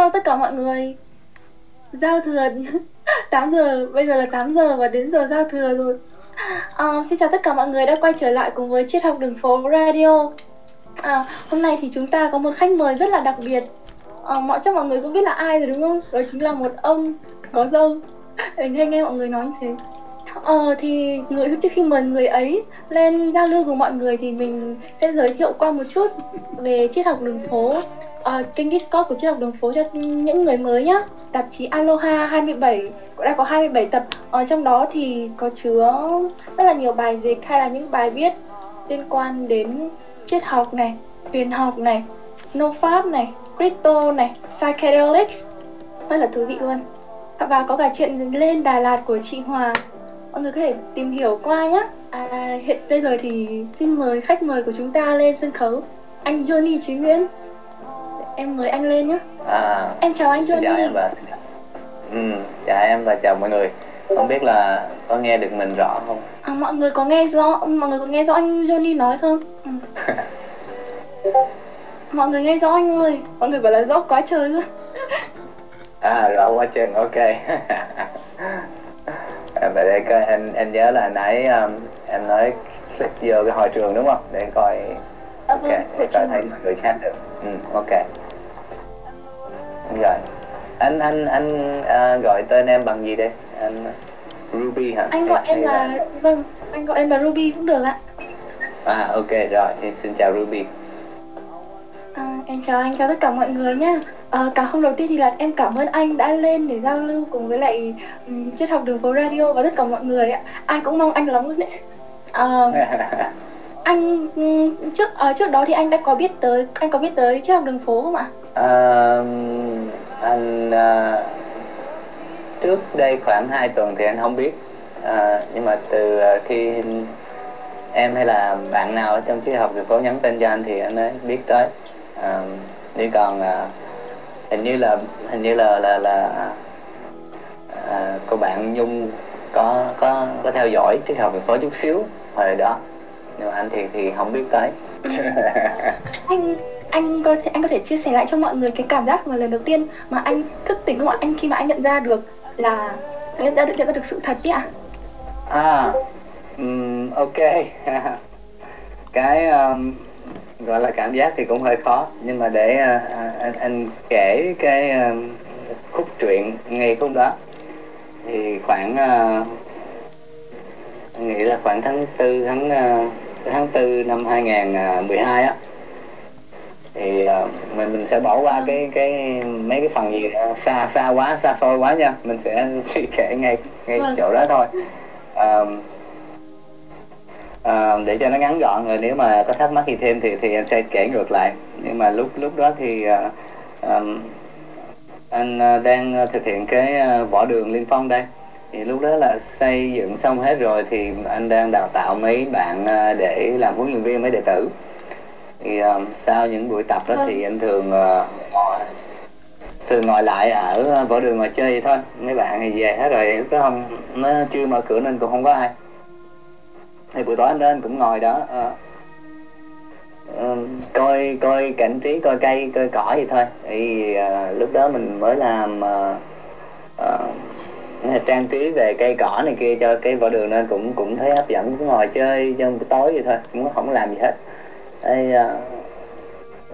Hello tất cả mọi người. Giao thừa 8 giờ, bây giờ là 8 giờ và đến giờ giao thừa rồi. À, Xin chào tất cả mọi người đã quay trở lại cùng với Triết học đường phố Radio. À, Hôm nay thì chúng ta có một khách mời rất là đặc biệt. À, Mọi chắc mọi người cũng biết là ai rồi đúng không? Đó chính là một ông có dâu. Hình hay nghe mọi người nói như thế. Ờ thì người trước khi mời người ấy lên giao lưu cùng mọi người thì mình sẽ giới thiệu qua một chút về triết học đường phố uh, kênh Discord của triết học đường phố cho những người mới nhé tạp chí Aloha 27 cũng đã có 27 tập. Ở trong đó thì có chứa rất là nhiều bài dịch hay là những bài viết liên quan đến triết học này huyền học này no pháp này crypto này psychedelics. Rất là thú vị luôn. Và có cả chuyện lên Đà Lạt của chị Hòa. Mọi người có thể tìm hiểu qua nhé à, hiện bây giờ thì xin mời khách mời của chúng ta lên sân khấu. Anh Johnny Trí Nguyễn em mời anh lên nhé à, em chào anh Johnny. chào em và ừ, chào em và chào mọi người. Không biết là có nghe được mình rõ không? À, mọi người có nghe rõ mọi người có nghe rõ anh Johnny nói không? Ừ. mọi người nghe rõ anh ơi. Mọi người bảo là rõ quá trời luôn. À rõ quá trời ok. À, vậy đây coi anh anh nhớ là nãy um, em nói click vô cái hội trường đúng không? Để coi ok để coi thấy người chat được. Ừ, ok. Rồi anh anh anh uh, gọi tên em bằng gì đây? Anh Ruby hả? Anh gọi em là... là vâng anh gọi em là Ruby cũng được ạ. À ok rồi thì xin chào Ruby. À, em chào anh chào tất cả mọi người nhé À, cả hôm đầu tiên thì là em cảm ơn anh đã lên để giao lưu cùng với lại um, triết học đường phố radio và tất cả mọi người ạ. Ai cũng mong anh lắm luôn đấy. À, anh ừ, trước uh, trước đó thì anh đã có biết tới anh có biết tới triết học đường phố không ạ? À, anh uh, trước đây khoảng 2 tuần thì anh không biết. À, nhưng mà từ khi em hay là bạn nào ở trong triết học đường phố nhắn tin cho anh thì anh mới biết tới. À, đi còn uh, hình như là hình như là là là à, cô bạn nhung có có có theo dõi triết học đường phố chút xíu hồi đó nhưng mà anh thì thì không biết tới anh anh có thể anh có thể chia sẻ lại cho mọi người cái cảm giác mà lần đầu tiên mà anh thức tỉnh không ạ? Anh khi mà anh nhận ra được là nhận ra được nhận ra được sự thật đấy ạ. À um, ok. Cái um, gọi là cảm giác thì cũng hơi khó. Nhưng mà để uh, anh, anh kể cái uh, khúc truyện ngay khúc đó. Thì khoảng uh, nghĩ là khoảng tháng tư tháng uh, tháng tư năm 2012 á. Thì uh, mình mình sẽ bỏ qua cái cái mấy cái phần gì xa xa quá xa xôi quá nha. Mình sẽ chỉ kể ngay ngay vâng. chỗ đó thôi. Uh, à, để cho nó ngắn gọn rồi nếu mà có thắc mắc gì thêm thì thì em sẽ kể ngược lại. Nhưng mà lúc lúc đó thì à, à, anh đang thực hiện cái võ đường liên phong đây thì lúc đó là xây dựng xong hết rồi thì anh đang đào tạo mấy bạn để làm huấn luyện viên mấy đệ tử. Thì uh, sau những buổi tập đó thì anh thường uh, thường ngồi lại ở võ đường ngồi chơi vậy thôi. Mấy bạn thì về hết rồi lúc đó không nó chưa mở cửa nên cũng không có ai. Thì buổi tối anh đến cũng ngồi đó à, à, coi coi cảnh trí coi cây coi cỏ vậy thôi. Thì à, lúc đó mình mới làm à, à, Ờ, trang trí về cây cỏ này kia cho cái vỏ đường nên cũng cũng thấy hấp dẫn cũng ngồi chơi trong buổi tối vậy thôi cũng không làm gì hết. Đây, ờ,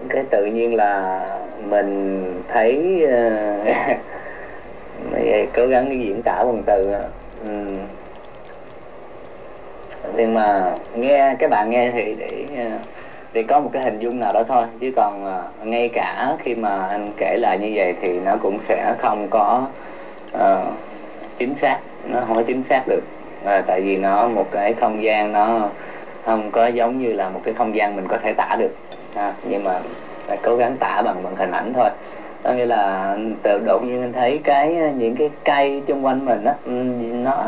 cái tự nhiên là mình thấy ờ, cố gắng diễn tả bằng từ nhưng mà nghe các bạn nghe thì để để có một cái hình dung nào đó thôi. Chứ còn ngay cả khi mà anh kể lại như vậy thì nó cũng sẽ không có uh, chính xác nó không có chính xác được. À, tại vì nó một cái không gian nó không có giống như là một cái không gian mình có thể tả được. À, nhưng mà phải cố gắng tả bằng bằng hình ảnh thôi. Có nghĩa là tự đột nhiên anh thấy cái những cái cây xung quanh mình á ừ, nó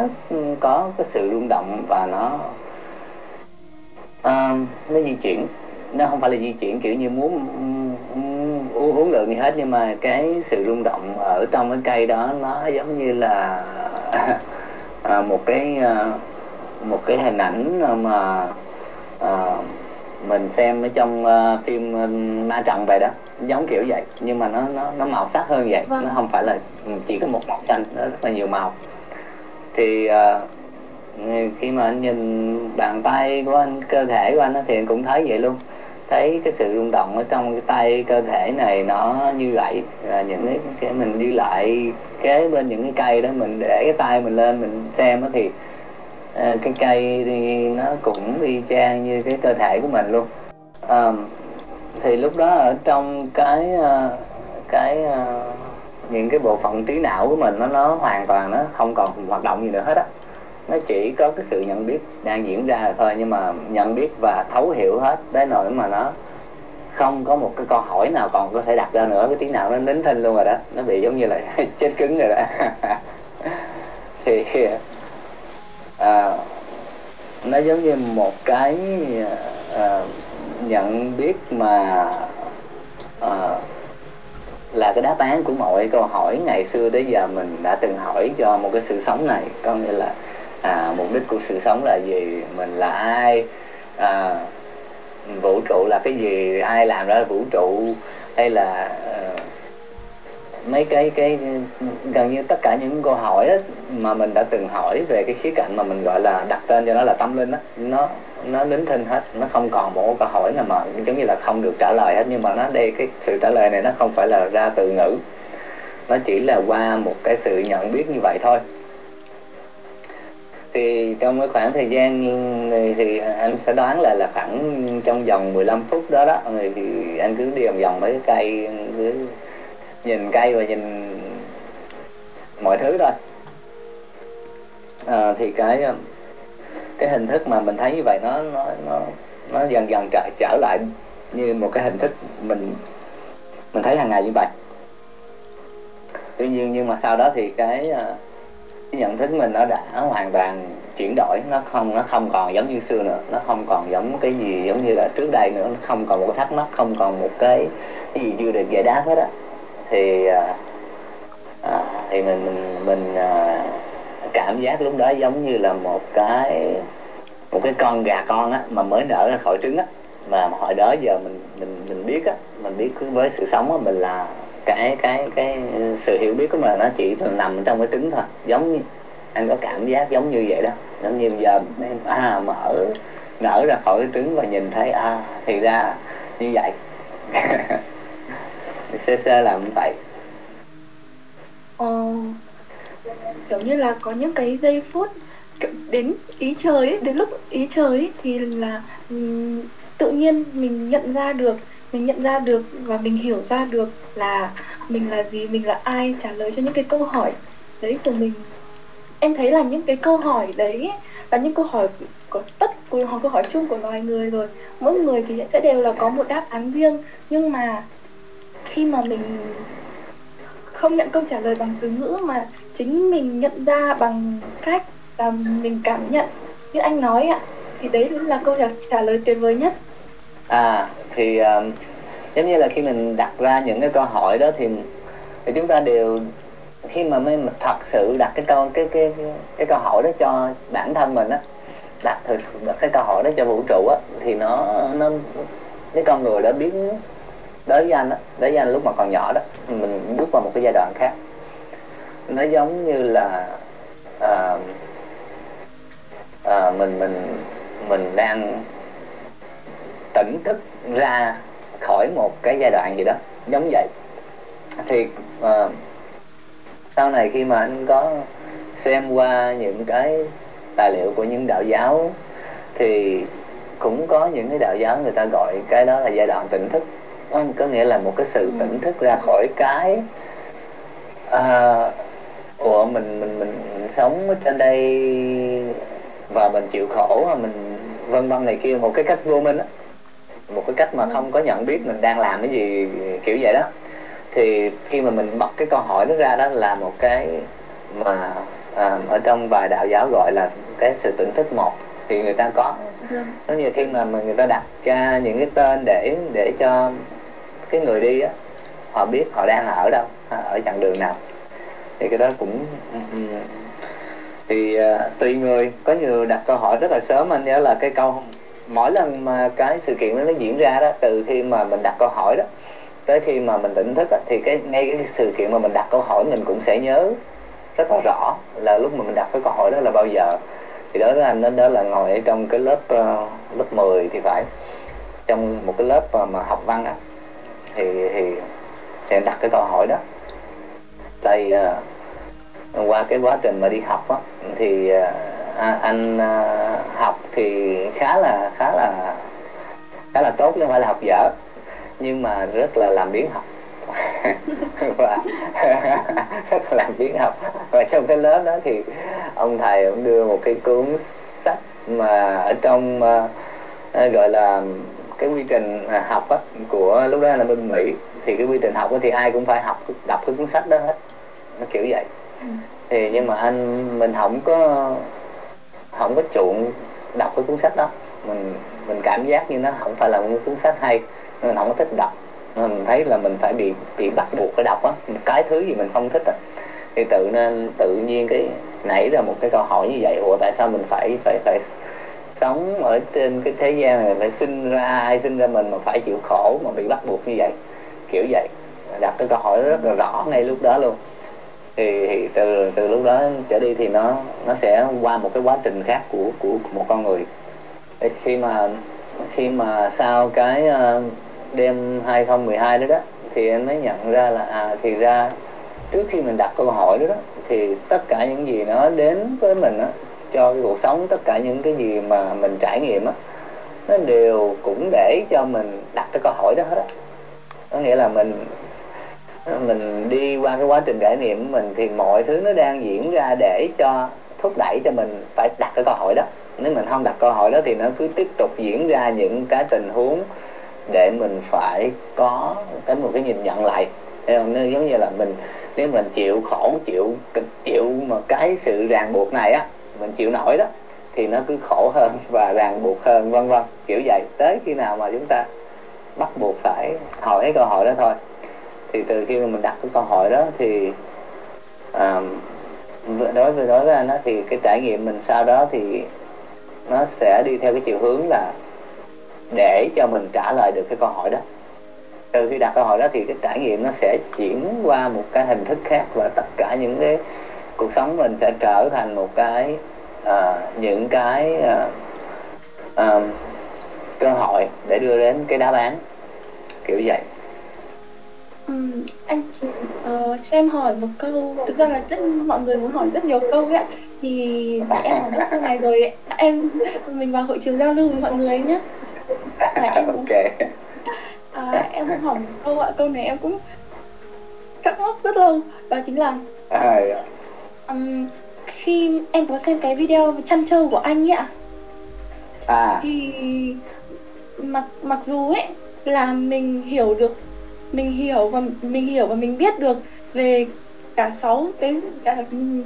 có cái sự rung động và nó uh, nó di chuyển nó không phải là di chuyển kiểu như muốn uống lượng gì hết nhưng mà cái sự rung động ở trong cái cây đó nó giống như là à, một cái à, một cái hình ảnh mà à, mình xem ở trong uh, phim ma trận vậy đó. Giống kiểu vậy nhưng mà nó nó nó màu sắc hơn vậy. Vâng. nó không phải là chỉ có một màu xanh nó rất là nhiều màu. Thì ờ, khi mà anh nhìn bàn tay của anh cơ thể của anh thì anh cũng thấy vậy luôn thấy cái sự rung động ở trong cái tay cơ thể này nó như vậy. Là những cái, cái mình đi lại kế bên những cái cây đó mình để cái tay mình lên mình xem đó thì à, cái cây thì nó cũng y chang như cái cơ thể của mình luôn. À, thì lúc đó ở trong cái ờ, cái ờ, những cái bộ phận trí não của mình nó nó hoàn toàn nó không còn hoạt động gì nữa hết á nó chỉ có cái sự nhận biết đang diễn ra là thôi nhưng mà nhận biết và thấu hiểu hết đến nỗi mà nó không có một cái câu hỏi nào còn có thể đặt ra nữa cái tiếng nào nó nín thinh luôn rồi đó. Nó bị giống như là chết cứng rồi đó. Thì à, nó giống như một cái à, nhận biết mà à, là cái đáp án của mọi câu hỏi ngày xưa tới giờ mình đã từng hỏi cho một cái sự sống này. Có nghĩa là à, mục đích của sự sống là gì? Mình là ai? À, vũ trụ là cái gì? Ai làm ra vũ trụ? Hay là uh, mấy cái cái gần như tất cả những câu hỏi á, mà mình đã từng hỏi về cái khía cạnh mà mình gọi là đặt tên cho nó là tâm linh đó, nó nó nín thinh hết nó không còn một câu hỏi nào mà giống như là không được trả lời hết. Nhưng mà nó đây cái sự trả lời này nó không phải là ra từ ngữ nó chỉ là qua một cái sự nhận biết như vậy thôi thì trong cái khoảng thời gian thì anh sẽ đoán là là khoảng trong vòng 15 phút đó đó thì anh cứ đi vòng vòng mấy cái cây cứ nhìn cây và nhìn mọi thứ thôi. À, thì cái cái hình thức mà mình thấy như vậy nó nó nó nó dần dần trở trở lại như một cái hình thức mình mình thấy hàng ngày như vậy. Tuy nhiên nhưng mà sau đó thì cái cái nhận thức mình nó đã hoàn toàn chuyển đổi nó không nó không còn giống như xưa nữa nó không còn giống cái gì giống như là trước đây nữa nó không còn một cái thắc mắc không còn một cái, cái gì chưa được giải đáp hết á. Thì à, à, thì mình mình mình à, cảm giác lúc đó giống như là một cái một cái con gà con á mà mới nở ra khỏi trứng á. Mà hồi đó giờ mình mình mình biết á mình biết với sự sống á mình là cái cái cái ừ, sự hiểu biết của mình nó chỉ nằm trong cái trứng thôi. Giống như anh có cảm giác giống như vậy đó. Giống như giờ em à mở nở ra khỏi cái trứng và nhìn thấy à thì ra như vậy. Sơ sơ làm như vậy. Ờ, kiểu như là có những cái giây phút đến ý trời ấy, đến lúc ý trời ấy, thì là tự nhiên mình nhận ra được mình nhận ra được và mình hiểu ra được là mình là gì, mình là ai, trả lời cho những cái câu hỏi đấy của mình. Em thấy là những cái câu hỏi đấy là những câu hỏi có tất câu hỏi câu hỏi chung của loài người rồi. Mỗi người thì sẽ đều là có một đáp án riêng. Nhưng mà khi mà mình không nhận câu trả lời bằng từ ngữ mà chính mình nhận ra bằng cách là mình cảm nhận. Như anh nói ạ, thì đấy là câu trả lời tuyệt vời nhất à thì um, giống như là khi mình đặt ra những cái câu hỏi đó thì thì chúng ta đều khi mà mới thật sự đặt cái câu cái cái cái, cái câu hỏi đó cho bản thân mình á đặt thực sự đặt cái câu hỏi đó cho vũ trụ á thì nó nó cái con người đã biến đối với anh á đối với anh lúc mà còn nhỏ đó mình bước vào một cái giai đoạn khác. Nó giống như là à, à, mình mình mình đang tỉnh thức ra khỏi một cái giai đoạn gì đó giống vậy. Thì à, sau này khi mà anh có xem qua những cái tài liệu của những đạo giáo thì cũng có những cái đạo giáo người ta gọi cái đó là giai đoạn tỉnh thức. Không có nghĩa là một cái sự tỉnh thức ra khỏi cái à, của mình mình mình, mình sống ở trên đây và mình chịu khổ và mình vân vân này kia một cái cách vô minh á một cái cách mà không có nhận biết mình đang làm cái gì kiểu vậy đó. Thì khi mà mình bật cái câu hỏi đó ra đó là một cái mà à, ở trong vài đạo giáo gọi là cái sự tỉnh thức một thì người ta có. Nó như khi mà người ta đặt ra những cái tên để để cho cái người đi á họ biết họ đang ở đâu ở chặng đường nào. Thì cái đó cũng thì uh, tùy người. Có nhiều đặt câu hỏi rất là sớm anh nhớ là cái câu mỗi lần mà cái sự kiện đó nó diễn ra đó từ khi mà mình đặt câu hỏi đó tới khi mà mình tỉnh thức á, thì cái ngay cái sự kiện mà mình đặt câu hỏi mình cũng sẽ nhớ rất là rõ là lúc mà mình đặt cái câu hỏi đó là bao giờ. Thì đó là anh đó, đó là ngồi ở trong cái lớp uh, lớp 10 thì phải. Trong một cái lớp mà, mà học văn á thì thì thì em đặt cái câu hỏi đó. Tại uh, qua cái quá trình mà đi học á thì uh, anh uh, học thì khá là khá là khá là tốt chứ không phải là học dở. Nhưng mà rất là làm biến học. Và rất là làm biến học. Và trong cái lớp đó thì ông thầy ông đưa một cái cuốn sách mà ở trong uh, gọi là cái quy trình học á, của lúc đó là bên Mỹ. Thì cái quy trình học thì ai cũng phải học đọc cái cuốn sách đó hết. Nó kiểu vậy. Ừ. thì nhưng mà anh mình không có không có chuộng đọc cái cuốn sách đó. Mình mình cảm giác như nó không phải là một cuốn sách hay, nên mình không có thích đọc. Mình thấy là mình phải bị bị bắt buộc phải đọc á. Cái thứ gì mình không thích á, thì tự nên tự nhiên cái nảy ra một cái câu hỏi như vậy, ủa, tại sao mình phải phải phải sống ở trên cái thế gian này, phải sinh ra, ai sinh ra mình mà phải chịu khổ mà bị bắt buộc như vậy? Kiểu vậy. Đặt cái câu hỏi rất là rõ ngay lúc đó luôn thì, thì từ từ lúc đó trở đi thì nó nó sẽ qua một cái quá trình khác của của một con người. Thì khi mà khi mà sau cái ờ, đêm 2012 đó đó thì em mới nhận ra là à thì ra trước khi mình đặt câu hỏi đó, đó thì tất cả những gì nó đến với mình á cho cái cuộc sống tất cả những cái gì mà mình trải nghiệm á nó đều cũng để cho mình đặt cái câu hỏi đó hết á. Có nghĩa là mình mình đi qua cái quá trình trải nghiệm của mình thì mọi thứ nó đang diễn ra để cho thúc đẩy cho mình phải đặt cái câu hỏi đó. Nếu mình không đặt câu hỏi đó thì nó cứ tiếp tục diễn ra những cái tình huống để mình phải có cái một cái nhìn nhận lại. Không? Nó giống như là mình, nếu mình chịu khổ, chịu chịu mà cái sự ràng buộc này á, mình chịu nổi đó, thì nó cứ khổ hơn và ràng buộc hơn, vân vân. Kiểu vậy. Tới khi nào mà chúng ta bắt buộc phải hỏi cái câu hỏi đó thôi thì từ khi mà mình đặt cái câu hỏi đó thì à, đối với đối với anh đó thì cái trải nghiệm mình sau đó thì nó sẽ đi theo cái chiều hướng là để cho mình trả lời được cái câu hỏi đó. Từ khi đặt câu hỏi đó thì cái trải nghiệm nó sẽ chuyển qua một cái hình thức khác và tất cả những cái cuộc sống mình sẽ trở thành một cái uh, những cái uh, uh, cơ hội để đưa đến cái đáp án. Kiểu vậy. Ừ, anh uh, cho em hỏi một câu. Thực ra là rất mọi người muốn hỏi rất nhiều câu ấy ạ. Thì em hỏi một câu này rồi ấy. em mình vào hội trường giao lưu với mọi người nhé à, em ok. À, em muốn hỏi một câu ạ. Câu này em cũng thắc mắc rất lâu. Đó chính là à, um, khi em có xem cái video chăn trâu của anh ấy ạ. À. thì mặc mặc dù ấy là mình hiểu được mình hiểu và mình hiểu và mình biết được về cả sáu cái cả,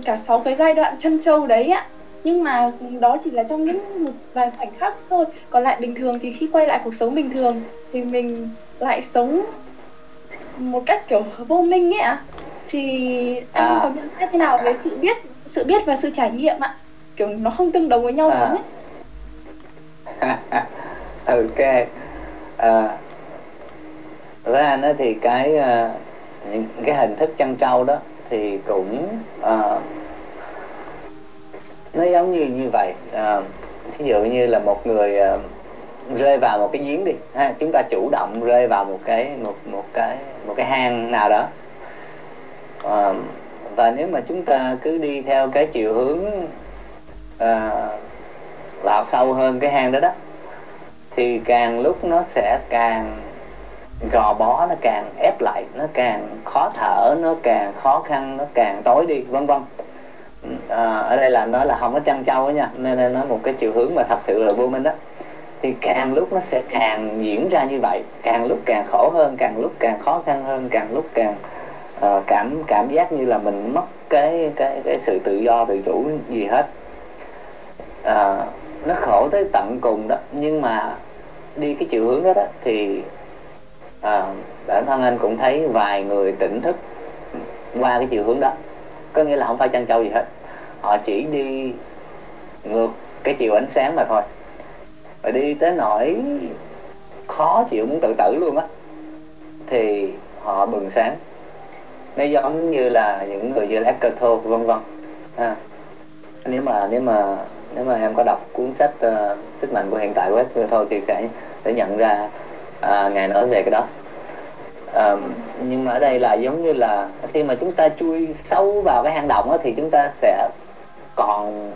cả sáu cái giai đoạn chăn trâu đấy ạ. Nhưng mà đó chỉ là trong những một vài khoảnh khắc thôi. Còn lại bình thường thì khi quay lại cuộc sống bình thường thì mình lại sống một cách kiểu vô minh ấy ạ. Thì anh à. có nhận xét thế nào về sự biết sự biết và sự trải nghiệm ạ? Kiểu nó không tương đồng với nhau à. lắm ấy. Ok. À, ra nó thì cái những cái hình thức chăn trâu đó thì cũng uh, nó giống như như vậy. Uh, thí dụ như là một người uh, rơi vào một cái giếng đi ha chúng ta chủ động rơi vào một cái một một cái một cái hang nào đó. Uh, và nếu mà chúng ta cứ đi theo cái chiều hướng uh, vào sâu hơn cái hang đó đó thì càng lúc nó sẽ càng gò bó nó càng ép lại nó càng khó thở nó càng khó khăn nó càng tối đi vân vân. À, ở đây là nói là không có trăng trâu nha nên là nó một cái chiều hướng mà thật sự là vô minh đó. Thì càng lúc nó sẽ càng diễn ra như vậy càng lúc càng khổ hơn càng lúc càng khó khăn hơn càng lúc càng uh, cảm cảm giác như là mình mất cái cái cái sự tự do tự chủ gì hết. À, nó khổ tới tận cùng đó nhưng mà đi cái chiều hướng đó đó thì à, bản thân anh cũng thấy vài người tỉnh thức qua cái chiều hướng đó. Có nghĩa là không phải chăn trâu gì hết. Họ chỉ đi ngược cái chiều ánh sáng mà thôi. Và đi tới nỗi khó chịu muốn tự tử luôn á thì họ bừng sáng. Nó giống như là những người như Eckhart Tolle vân vân. À, nếu mà nếu mà nếu mà em có đọc cuốn sách uh, sức mạnh của hiện tại của Eckhart Tolle thì sẽ sẽ nhận ra à, ngài nói về cái đó. À, nhưng mà ở đây là giống như là khi mà chúng ta chui sâu vào cái hang động đó, thì chúng ta sẽ còn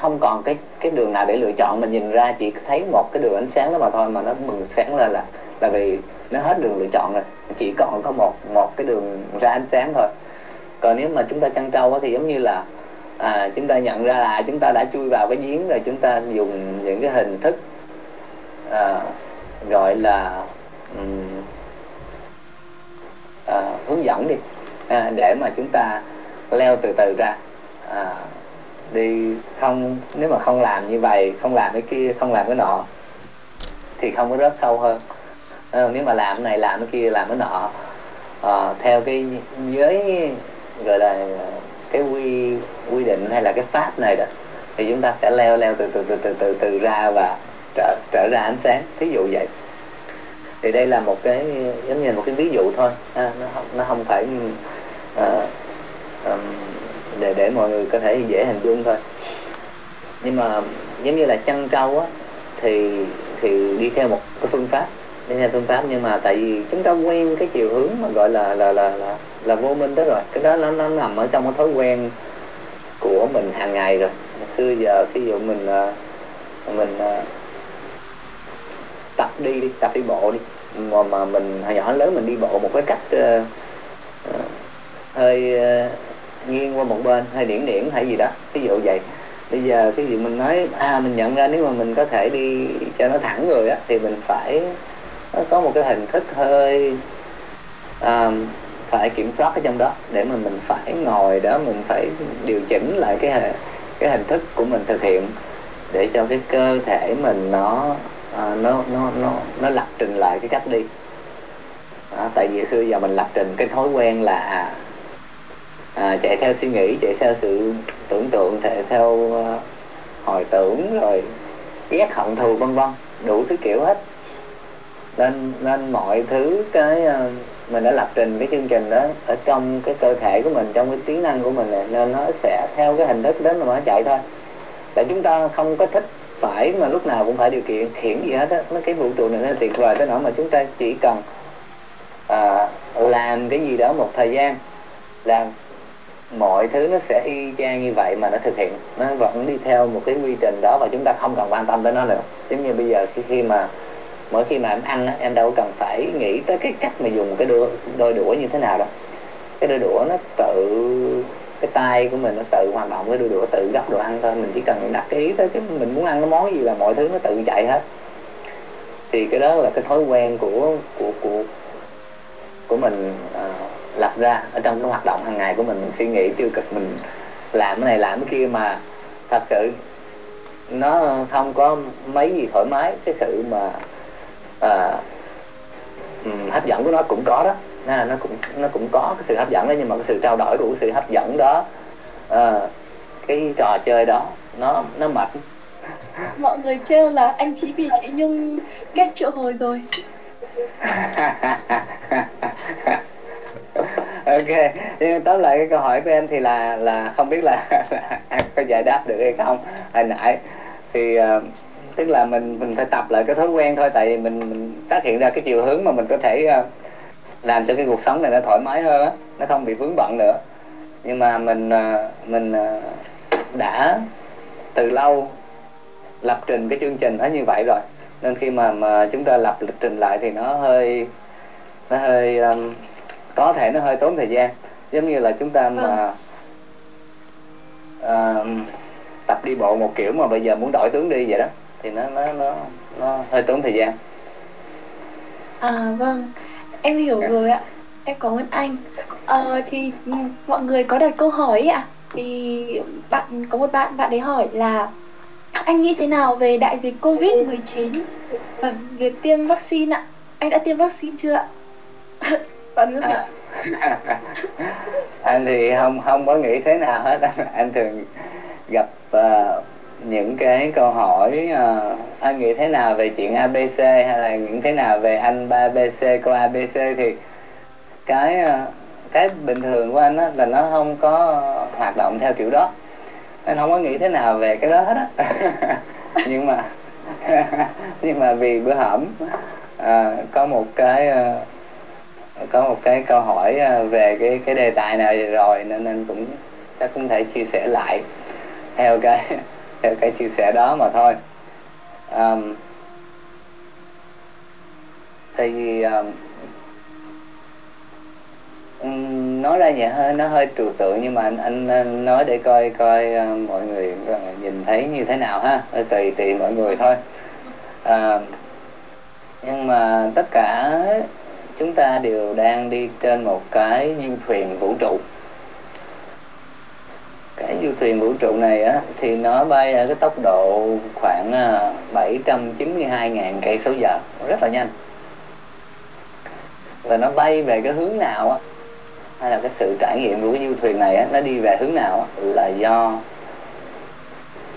không còn cái cái đường nào để lựa chọn. Mình nhìn ra chỉ thấy một cái đường ánh sáng đó mà thôi mà nó bừng sáng lên là là vì nó hết đường lựa chọn rồi. Chỉ còn có một một cái đường ra ánh sáng thôi. Còn nếu mà chúng ta chăn trâu thì giống như là à, chúng ta nhận ra là chúng ta đã chui vào cái giếng rồi chúng ta dùng những cái hình thức à, gọi là um, à, hướng dẫn đi à, để mà chúng ta leo từ từ ra. À, đi không nếu mà không làm như vậy không làm cái kia không làm cái nọ thì không có rớt sâu hơn. À, nếu mà làm cái này làm cái kia làm cái nọ à, theo cái giới gọi là cái quy quy định hay là cái pháp này đó thì chúng ta sẽ leo leo từ từ từ từ từ, từ ra và trở trở ra ánh sáng thí dụ vậy. Thì đây là một cái giống như một cái ví dụ thôi. Ha, nó không nó không phải uh, um, để để mọi người có thể dễ hình dung thôi. Nhưng mà giống như là chăn trâu á thì thì đi theo một cái phương pháp đi theo phương pháp nhưng mà tại vì chúng ta quen cái chiều hướng mà gọi là là là là, là vô minh đó rồi. Cái đó nó nó nằm ở trong cái thói quen của mình hàng ngày rồi. Xưa giờ ví dụ mình ờ, mình ờ, đi đi tập đi bộ đi. Mà mà mình hồi nhỏ lớn mình đi bộ một cái cách uh, uh, hơi uh, nghiêng qua một bên hơi điển điển hay gì đó. Ví dụ vậy. Bây giờ ví dụ mình nói à mình nhận ra nếu mà mình có thể đi cho nó thẳng người á thì mình phải có một cái hình thức hơi à, phải kiểm soát ở trong đó để mà mình phải ngồi đó mình phải điều chỉnh lại cái cái hình thức của mình thực hiện để cho cái cơ thể mình nó à, nó nó nó nó lập trình lại cái cách đi. À, tại vì xưa giờ mình lập trình cái thói quen là à, à, chạy theo suy nghĩ chạy theo sự tưởng tượng chạy theo uh, hồi tưởng rồi ghét hận thù vân vân đủ thứ kiểu hết. Nên nên mọi thứ cái uh, mình đã lập trình cái chương trình đó ở trong cái cơ thể của mình trong cái tiếng năng của mình này, nên nó sẽ theo cái hình thức đến mà nó chạy thôi. Tại chúng ta không có thích phải mà lúc nào cũng phải điều kiện khiển gì hết á nó cái vũ trụ này nó tuyệt vời tới nỗi mà chúng ta chỉ cần à, làm cái gì đó một thời gian làm mọi thứ nó sẽ y chang như vậy mà nó thực hiện nó vẫn đi theo một cái quy trình đó và chúng ta không cần quan tâm tới nó nữa. Giống như bây giờ khi, khi mà mỗi khi mà em ăn em đâu cần phải nghĩ tới cái cách mà dùng cái đôi, đôi đũa như thế nào đâu. Cái đôi đũa nó tự cái tay của mình nó tự hoạt động cái đuôi đũa tự gấp đồ ăn thôi. Mình chỉ cần đặt cái ý tới cái mình muốn ăn cái món gì là mọi thứ nó tự chạy hết. Thì cái đó là cái thói quen của của của của mình uh, lập ra ở trong cái hoạt động hàng ngày của mình. Mình suy nghĩ tiêu cực mình làm cái này làm cái kia mà thật sự nó không có mấy gì thoải mái. Cái sự mà à, hấp dẫn của nó cũng có đó à, nó cũng nó cũng có cái sự hấp dẫn đó nhưng mà cái sự trao đổi của sự hấp dẫn đó à, cái trò chơi đó nó nó mệt. Mọi người trêu là anh chỉ vì chị nhung ghét triệu hồi rồi. Ok nhưng tóm lại cái câu hỏi của em thì là là không biết là, là em có giải đáp được hay không. Hồi nãy thì uh, tức là mình mình phải tập lại cái thói quen thôi tại vì mình, mình phát hiện ra cái chiều hướng mà mình có thể uh, làm cho cái cuộc sống này nó thoải mái hơn á nó không bị vướng bận nữa. Nhưng mà mình uh, mình uh, đã từ lâu lập trình cái chương trình nó như vậy rồi. Nên khi mà mà chúng ta lập lịch trình lại thì nó hơi nó hơi um, có thể nó hơi tốn thời gian. Giống như là chúng ta mà uh, tập đi bộ một kiểu mà bây giờ muốn đổi tướng đi vậy đó thì nó nó nó nó hơi tốn thời gian. À vâng em hiểu. Dạ. rồi ạ em cảm ơn anh ờ, thì mọi người có đặt câu hỏi ạ thì bạn có một bạn bạn ấy hỏi là anh nghĩ thế nào về đại dịch covid 19 và việc tiêm vaccine ạ anh đã tiêm vaccine chưa ạ bạn à. anh thì không không có nghĩ thế nào hết anh thường gặp uh, những cái câu hỏi uh, anh nghĩ thế nào về chuyện ABC hay là những thế nào về anh 3BC cô ABC thì cái uh, cái bình thường của anh á, là nó không có hoạt động theo kiểu đó. Anh không có nghĩ thế nào về cái đó hết á. Nhưng mà nhưng mà vì bữa hổm uh, có một cái uh, có một cái câu hỏi uh, về cái cái đề tài này rồi nên anh cũng chắc cũng thể chia sẻ lại theo cái theo cái chia sẻ đó mà thôi. Um, thì um, nói ra nhẹ hơi nó hơi trừu tượng nhưng mà anh anh nói để coi coi uh, mọi người ờ, nhìn thấy như thế nào ha tùy tùy mọi người thôi. Uh, nhưng mà tất cả chúng ta đều đang đi trên một cái du thuyền vũ trụ cái du thuyền vũ trụ này á thì nó bay ở cái tốc độ khoảng à, 792.000 cây số giờ. Rất là nhanh. Và nó bay về cái hướng nào á hay là cái sự trải nghiệm của cái du thuyền này á nó đi về hướng nào á, là do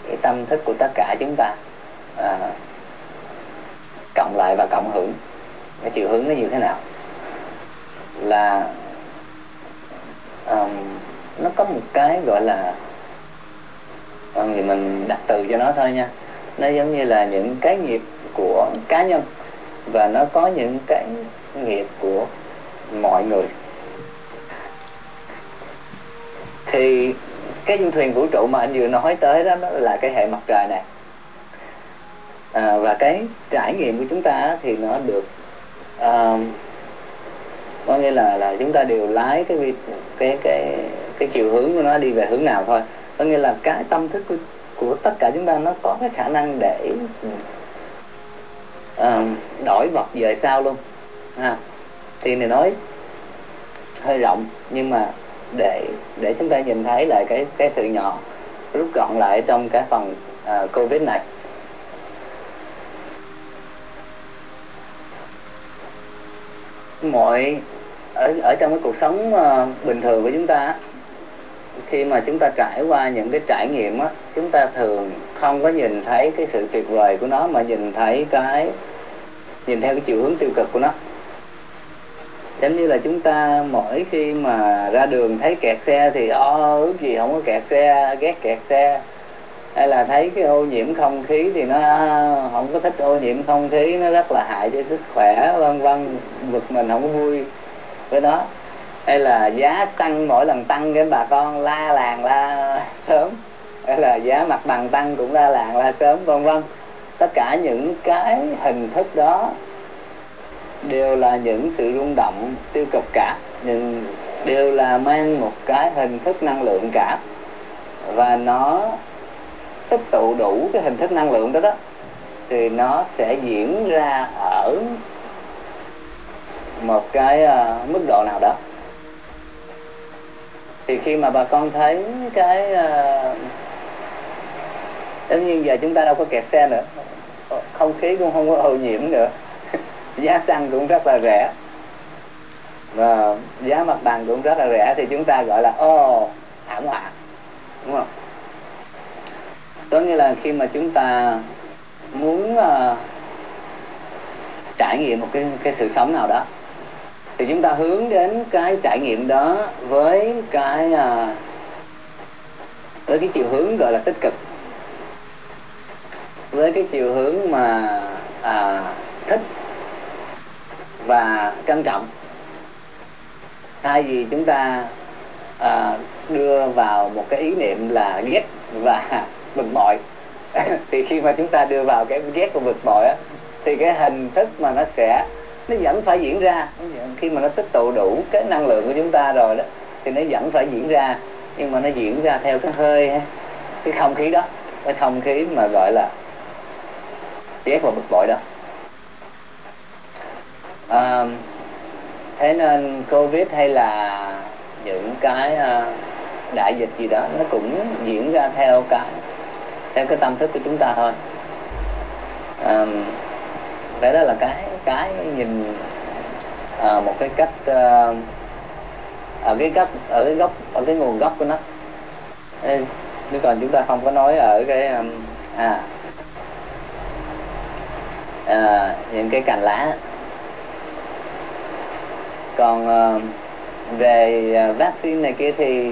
cái tâm thức của tất cả chúng ta à, cộng lại và cộng hưởng. Cái chiều hướng nó như thế nào? Là um, nó có một cái gọi là còn thì mình đặt từ cho nó thôi nha. Nó giống như là những cái nghiệp của cá nhân và nó có những cái nghiệp của mọi người. Thì cái du thuyền vũ trụ mà anh vừa nói tới đó, đó là cái hệ mặt trời này. À, và cái trải nghiệm của chúng ta thì nó được uh, có nghĩa là là chúng ta đều lái cái cái cái cái, chiều hướng của nó đi về hướng nào thôi. Có nghĩa là cái tâm thức của, của tất cả chúng ta nó có cái khả năng để uh, đổi vật về sau luôn. Ha. Thì này nói hơi rộng nhưng mà để để chúng ta nhìn thấy lại cái cái sự nhỏ rút gọn lại trong cái phần uh, covid này. Mọi ở ở trong cái cuộc sống uh, bình thường của chúng ta khi mà chúng ta trải qua những cái trải nghiệm á, chúng ta thường không có nhìn thấy cái sự tuyệt vời của nó mà nhìn thấy cái, nhìn theo cái chiều hướng tiêu cực của nó. Giống như là chúng ta mỗi khi mà ra đường thấy kẹt xe thì o ước gì không có kẹt xe, ghét kẹt xe. Hay là thấy cái ô nhiễm không khí thì nó không có thích ô nhiễm không khí, nó rất là hại cho sức khỏe, vân vân vực mình không có vui với nó hay là giá xăng mỗi lần tăng cái bà con la làng la sớm. Hay là giá mặt bằng tăng cũng la làng la sớm vân vân. Tất cả những cái hình thức đó đều là những sự rung động tiêu cực cả nhưng đều là mang một cái hình thức năng lượng cả. Và nó tích tụ đủ cái hình thức năng lượng đó đó thì nó sẽ diễn ra ở một cái uh, mức độ nào đó thì khi mà bà con thấy cái uh, tất nhiên giờ chúng ta đâu có kẹt xe nữa. Ờ, không khí cũng không có ô nhiễm nữa. Giá xăng cũng rất là rẻ. Và giá mặt bằng cũng rất là rẻ thì chúng ta gọi là ô thảm họa. Đúng không? Có nghĩa là khi mà chúng ta muốn uh, trải nghiệm một cái cái sự sống nào đó thì chúng ta hướng đến cái trải nghiệm đó với cái à, với cái chiều hướng gọi là tích cực. Với cái chiều hướng mà à, thích và trân trọng. Thay vì chúng ta à, đưa vào một cái ý niệm là ghét và bực bội. Thì khi mà chúng ta đưa vào cái ghét và bực bội á thì cái hình thức mà nó sẽ nó vẫn phải diễn ra. Khi mà nó tích tụ đủ cái năng lượng của chúng ta rồi đó thì nó vẫn phải diễn ra. Nhưng mà nó diễn ra theo cái hơi cái không khí đó. Cái không khí mà gọi là ghét và bực bội đó. À, thế nên covid hay là những cái uh, đại dịch gì đó nó cũng diễn ra theo cái theo cái tâm thức của chúng ta thôi. À, đấy đó là cái cái nhìn à, một cái cách à, ở cái góc ở cái góc ở cái nguồn gốc của nó. Chứ còn chúng ta không có nói ở cái um, à, à những cái cành lá. Còn à, về à, vaccine này kia thì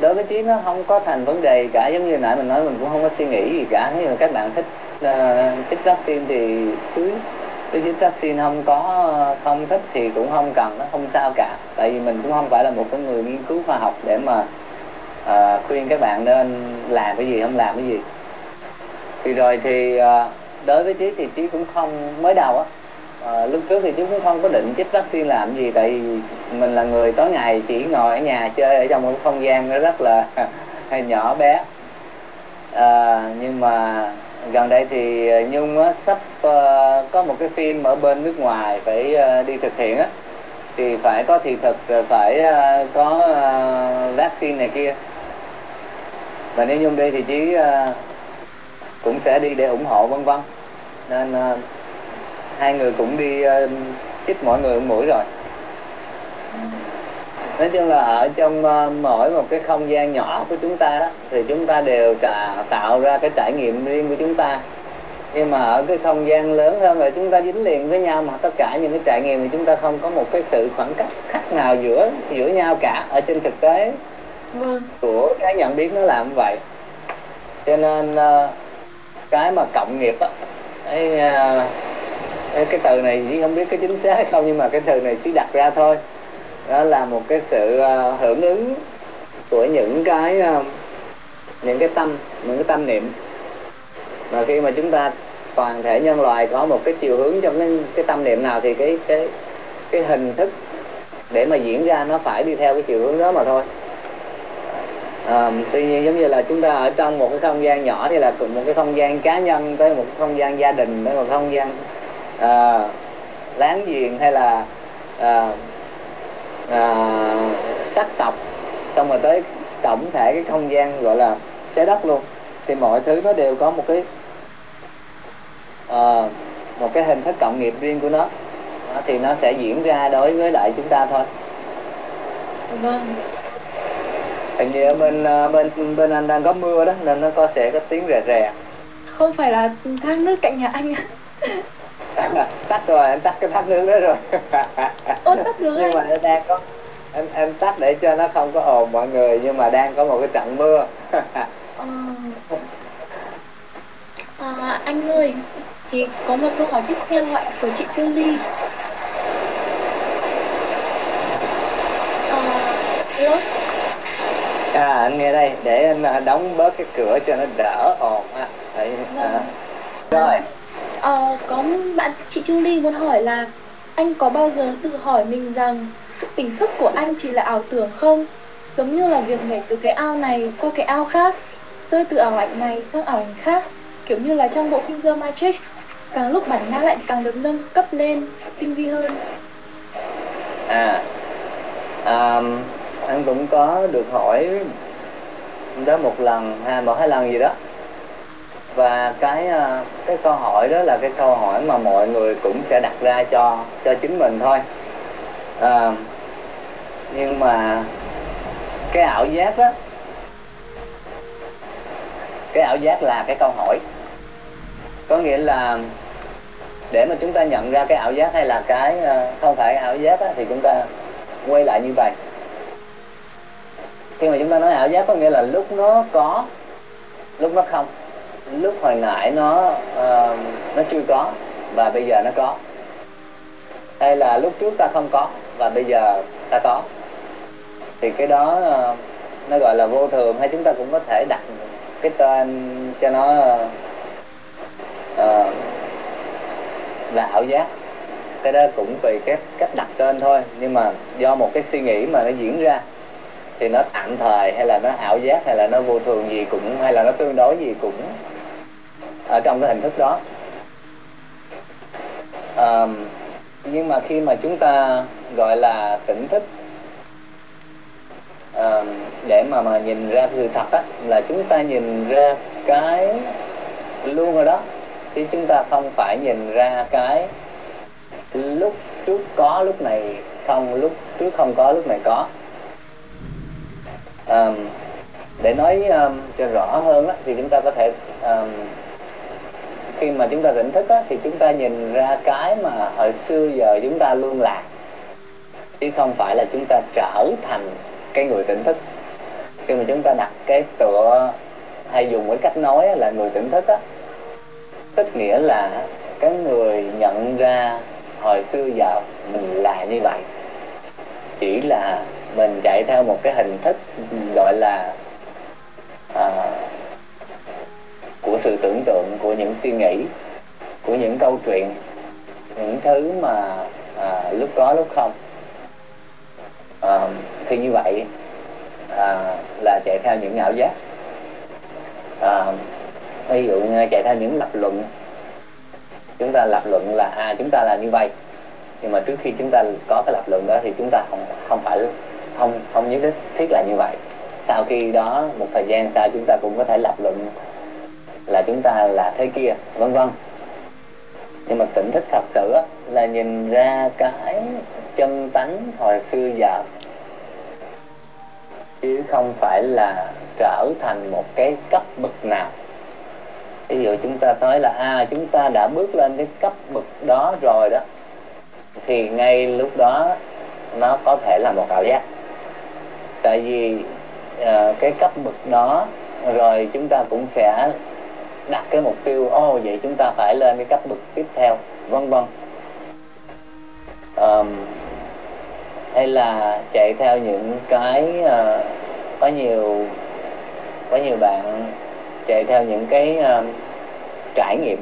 đối với trí nó không có thành vấn đề cả. Giống như nãy mình nói mình cũng không có suy nghĩ gì cả. Nếu mà các bạn thích uh, chích vaccine thì cứ cứ chích vaccine không có không thích thì cũng không cần nó không sao cả. Tại vì mình cũng không phải là một cái người nghiên cứu khoa học để mà uh, khuyên các bạn nên làm cái gì không làm cái gì. Thì rồi thì uh, đối với trí thì trí cũng không mới đầu á à, lúc trước thì trí cũng không có định chích vaccine làm gì. Tại vì mình là người tối ngày chỉ ngồi ở nhà chơi ở trong một không gian nó rất là hay nhỏ bé. À, nhưng mà gần đây thì ờ, nhung á, sắp uh, có một cái phim ở bên nước ngoài phải uh, đi thực hiện á. Thì phải có thị thực phải uh, có uh, vaccine này kia. Và nếu nhung đi thì chí uh, cũng sẽ đi để ủng hộ vân vân. Nên uh, hai người cũng đi uh, chích mọi người một mũi rồi nói chung là ở trong uh, mỗi một cái không gian nhỏ của chúng ta đó thì chúng ta đều tạo ra cái trải nghiệm riêng của chúng ta. Nhưng mà ở cái không gian lớn hơn là chúng ta dính liền với nhau mà tất cả những cái trải nghiệm thì chúng ta không có một cái sự khoảng cách khác nào giữa giữa nhau cả ở trên thực tế vâng. của cái nhận biết nó làm vậy. Cho nên uh, cái mà cộng nghiệp á ấy, uh, cái từ này chỉ không biết cái chính xác hay không nhưng mà cái từ này chỉ đặt ra thôi đó là một cái sự ờ, hưởng ứng của những cái ờ, những cái tâm những cái tâm niệm. Mà khi mà chúng ta toàn thể nhân loại có một cái chiều hướng trong cái, cái tâm niệm nào thì cái cái cái hình thức để mà diễn ra nó phải đi theo cái chiều hướng đó mà thôi. À, tuy nhiên giống như là chúng ta ở trong một cái không gian nhỏ thì là một cái không gian cá nhân tới một cái không gian gia đình tới một không gian à, láng giềng hay là à, à, sắc tộc xong rồi tới tổng thể cái không gian gọi là trái đất luôn. Thì mọi thứ nó đều có một cái à, một cái hình thức cộng nghiệp riêng của nó. Đó, thì nó sẽ diễn ra đối với lại chúng ta thôi. Vâng. Hình như bên à, bên bên anh đang có mưa đó nên nó có sẽ có tiếng rè rè. Không phải là thác nước cạnh nhà anh tắt rồi anh tắt cái thắt nước đó rồi. Ô, tắt được nhưng mà nó đang có em em tắt để cho nó không có ồn mọi người nhưng mà đang có một cái trận mưa. Ờ. à, anh ơi thì có một câu hỏi tiếp theo ạ của chị Julie à, à anh nghe đây để anh à, đóng bớt cái cửa cho nó đỡ ồn ha. À. à. rồi Ờ, có bạn chị Julie muốn hỏi là anh có bao giờ tự hỏi mình rằng sự tỉnh thức của anh chỉ là ảo tưởng không? Giống như là việc nhảy từ cái ao này qua cái ao khác, rơi từ ảo ảnh này sang ảo ảnh khác, kiểu như là trong bộ phim The Matrix, càng lúc bản ngã lại càng được nâng cấp lên, tinh vi hơn. À, um, anh cũng có được hỏi đó một lần, hai một hai lần gì đó và cái ờ, cái câu hỏi đó là cái câu hỏi mà mọi người cũng sẽ đặt ra cho cho chính mình thôi. À, nhưng mà cái ảo giác đó cái ảo giác là cái câu hỏi. Có nghĩa là để mà chúng ta nhận ra cái ảo giác hay là cái ờ, không phải ảo giác á, thì chúng ta quay lại như vậy. Khi mà chúng ta nói ảo giác có nghĩa là lúc nó có lúc nó không lúc hồi nãy nó uh, nó chưa có và bây giờ nó có. Hay là lúc trước ta không có và bây giờ ta có. Thì cái đó uh, nó gọi là vô thường hay chúng ta cũng có thể đặt cái tên cho nó uh, là ảo giác. Cái đó cũng tùy cái cách đặt tên thôi nhưng mà do một cái suy nghĩ mà nó diễn ra thì nó tạm thời hay là nó ảo giác hay là nó vô thường gì cũng hay là nó tương đối gì cũng ở trong cái hình thức đó. À, nhưng mà khi mà chúng ta gọi là tỉnh thức à, để mà mà nhìn ra sự thật á là chúng ta nhìn ra cái luôn ở đó. Chứ chúng ta không phải nhìn ra cái lúc trước có lúc này không lúc trước không có lúc này có. À, để nói um, cho rõ hơn á, thì chúng ta có thể um, khi mà chúng ta tỉnh thức á, thì chúng ta nhìn ra cái mà hồi xưa giờ chúng ta luôn lạc chứ không phải là chúng ta trở thành cái người tỉnh thức. Khi mà chúng ta đặt cái tựa hay dùng cái cách nói là người tỉnh thức á tức nghĩa là cái người nhận ra hồi xưa giờ mình là như vậy. Chỉ là mình chạy theo một cái hình thức gọi là à, của sự tưởng tượng của những suy nghĩ của những câu chuyện những thứ mà à, lúc có lúc không. À, thì như vậy à, là chạy theo những ảo giác. À, ví dụ chạy theo những lập luận. Chúng ta lập luận là à chúng ta là như vậy. Nhưng mà trước khi chúng ta có cái lập luận đó thì chúng ta không không phải không không nhất thiết là như vậy. Sau khi đó một thời gian sau chúng ta cũng có thể lập luận là chúng ta là thế kia vân vân. Nhưng mà tỉnh thức thật sự là nhìn ra cái chân tánh hồi xưa giờ chứ không phải là trở thành một cái cấp bậc nào. Ví dụ chúng ta nói là à chúng ta đã bước lên cái cấp bậc đó rồi đó thì ngay lúc đó nó có thể là một ảo giác. Tại vì uh, cái cấp bậc đó rồi chúng ta cũng sẽ đặt cái mục tiêu ô oh, vậy chúng ta phải lên cái cấp bậc tiếp theo vân vân. Um, hay là chạy theo những cái uh, có nhiều có nhiều bạn chạy theo những cái uh, trải nghiệm.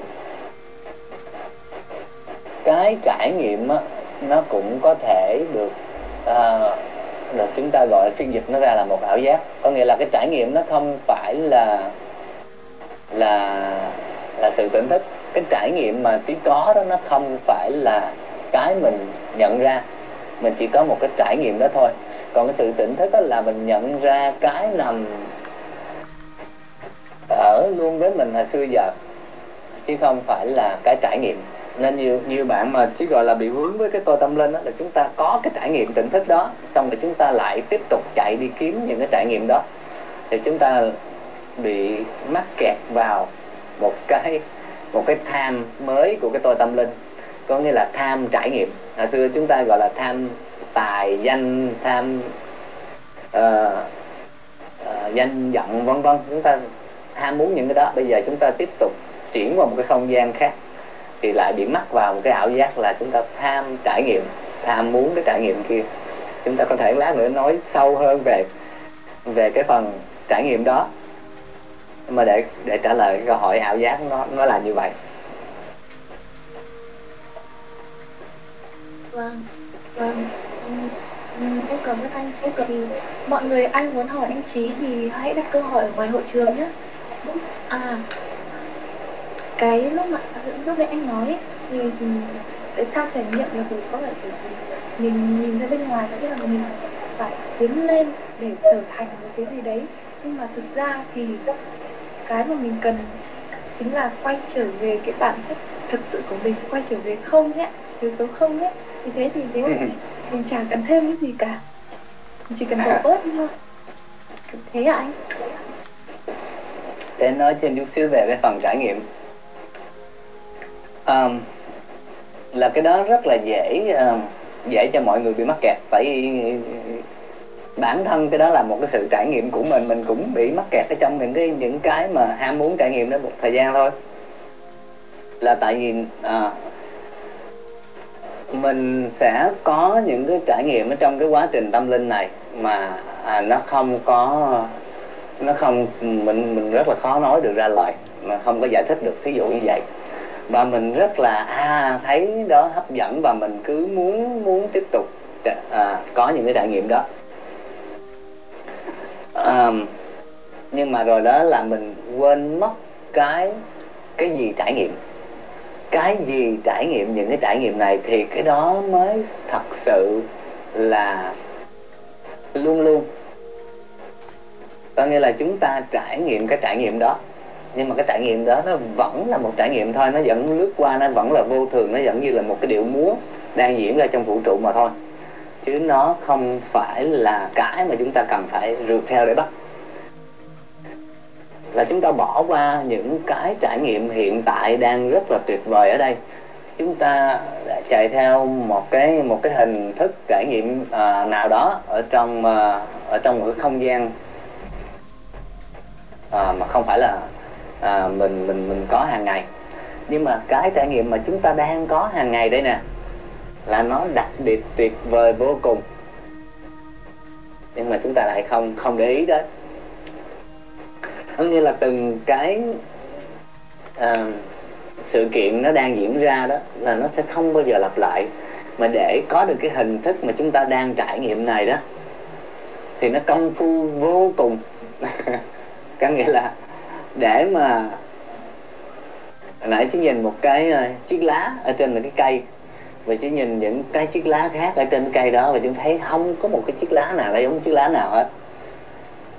Cái trải nghiệm á, nó cũng có thể được uh, được chúng ta gọi phiên dịch nó ra là một ảo giác. Có nghĩa là cái trải nghiệm nó không phải là là là sự tỉnh thức. Cái trải nghiệm mà tí có đó nó không phải là cái mình nhận ra. Mình chỉ có một cái trải nghiệm đó thôi. Còn cái sự tỉnh thức đó là mình nhận ra cái nằm ở luôn với mình hồi xưa giờ, chứ không phải là cái trải nghiệm. Nên nhiều nhiều bạn mà chỉ gọi là bị vướng với cái tôi tâm linh đó là chúng ta có cái trải nghiệm tỉnh thức đó, xong rồi chúng ta lại tiếp tục chạy đi kiếm những cái trải nghiệm đó. Thì chúng ta bị mắc kẹt vào một cái một cái tham mới của cái tôi tâm linh. Có nghĩa là tham trải nghiệm. Hồi xưa chúng ta gọi là tham tài danh tham uh, uh, danh vọng vân vân. Chúng ta ham muốn những cái đó. Bây giờ chúng ta tiếp tục chuyển qua một cái không gian khác thì lại bị mắc vào một cái ảo giác là chúng ta tham trải nghiệm tham muốn cái trải nghiệm kia. Chúng ta có thể lát nữa nói sâu hơn về về cái phần trải nghiệm đó mà để để trả lời câu hỏi ảo giác nó nó là như vậy. Vâng vâng. Ừ, ừ, em cảm ơn anh. Em thì mọi người. Ai muốn hỏi anh trí thì hãy đặt câu hỏi ở ngoài hội trường nhé. À cái lúc mà lúc nãy anh nói thì, thì cái cao trải nghiệm là cũng có phải mình nhìn ra bên ngoài có nghĩa là mình phải tiến lên để trở thành một cái gì đấy. Nhưng mà thực ra thì cái mà mình cần chính là quay trở về cái bản chất thực sự của mình quay trở về không nhé yếu số không nhé. Thì thế thì nếu mà mình chẳng cần thêm cái gì cả mình chỉ cần bỏ bớt thôi. Thế à anh? Để nói thêm chút xíu về cái phần trải nghiệm. Um, là cái đó rất là dễ uh, dễ cho mọi người bị mắc kẹt tại vì bản thân cái đó là một cái sự trải nghiệm của mình mình cũng bị mắc kẹt ở trong những cái những cái mà ham muốn trải nghiệm đó một thời gian thôi. Là tại vì à, mình sẽ có những cái trải nghiệm ở trong cái quá trình tâm linh này mà à, nó không có nó không mình mình rất là khó nói được ra lời mà không có giải thích được thí dụ như vậy. Và mình rất là à, thấy đó hấp dẫn và mình cứ muốn muốn tiếp tục à, có những cái trải nghiệm đó à, nhưng mà rồi đó là mình quên mất cái cái gì trải nghiệm. Cái gì trải nghiệm những cái trải nghiệm này thì cái đó mới thật sự là luôn luôn. Có nghĩa là chúng ta trải nghiệm cái trải nghiệm đó nhưng mà cái trải nghiệm đó nó vẫn là một trải nghiệm thôi nó vẫn lướt qua nó vẫn là vô thường nó vẫn như là một cái điệu múa đang diễn ra trong vũ trụ mà thôi chứ nó không phải là cái mà chúng ta cần phải rượt theo để bắt. Là chúng ta bỏ qua những cái trải nghiệm hiện tại đang rất là tuyệt vời ở đây. Chúng ta chạy theo một cái một cái hình thức trải nghiệm à, nào đó ở trong à, ở trong một cái không gian à, mà không phải là à, mình mình mình có hàng ngày. Nhưng mà cái trải nghiệm mà chúng ta đang có hàng ngày đây nè là nó đặc biệt tuyệt vời vô cùng. Nhưng mà chúng ta lại không không để ý đó có nghĩa là từng cái à, sự kiện nó đang diễn ra đó là nó sẽ không bao giờ lặp lại. Mà để có được cái hình thức mà chúng ta đang trải nghiệm này đó thì nó công phu vô cùng. Có nghĩa là để mà nãy chỉ nhìn một cái uh, chiếc lá ở trên một cái cây và chỉ nhìn những cái chiếc lá khác ở trên cây đó và chúng thấy không có một cái chiếc lá nào là giống chiếc lá nào hết.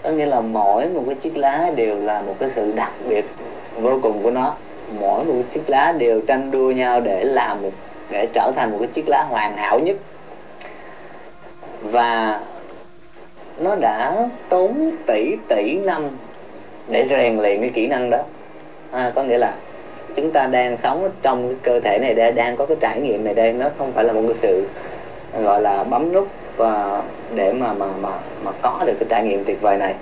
Có nghĩa là mỗi một cái chiếc lá đều là một cái sự đặc biệt vô cùng của nó. Mỗi một chiếc lá đều tranh đua nhau để làm một để trở thành một cái chiếc lá hoàn hảo nhất. Và nó đã tốn tỷ tỷ năm để rèn luyện cái kỹ năng đó. À, có nghĩa là chúng ta đang sống trong cái cơ thể này đây đang có cái trải nghiệm này đây nó không phải là một cái sự gọi là bấm nút và để mà mà mà mà có được cái trải nghiệm tuyệt vời này.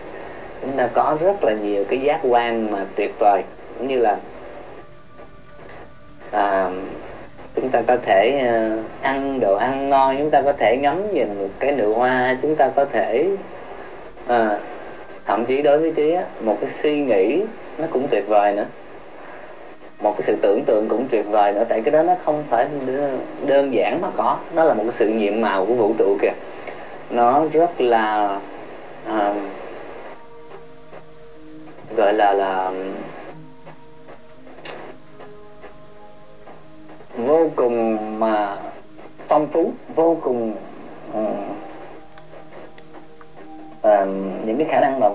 Chúng ta có rất là nhiều cái giác quan mà tuyệt vời cũng như là à, chúng ta có thể à, ăn đồ ăn ngon chúng ta có thể ngắm nhìn một cái nụ hoa chúng ta có thể à, thậm chí đối với trí một cái suy nghĩ nó cũng tuyệt vời nữa một cái sự tưởng tượng cũng tuyệt vời nữa tại cái đó nó không phải đơn giản mà có. Nó là một cái sự nhiệm màu của vũ trụ kìa. Nó rất là à, gọi là là vô cùng mà phong phú vô cùng uh, những cái khả năng mà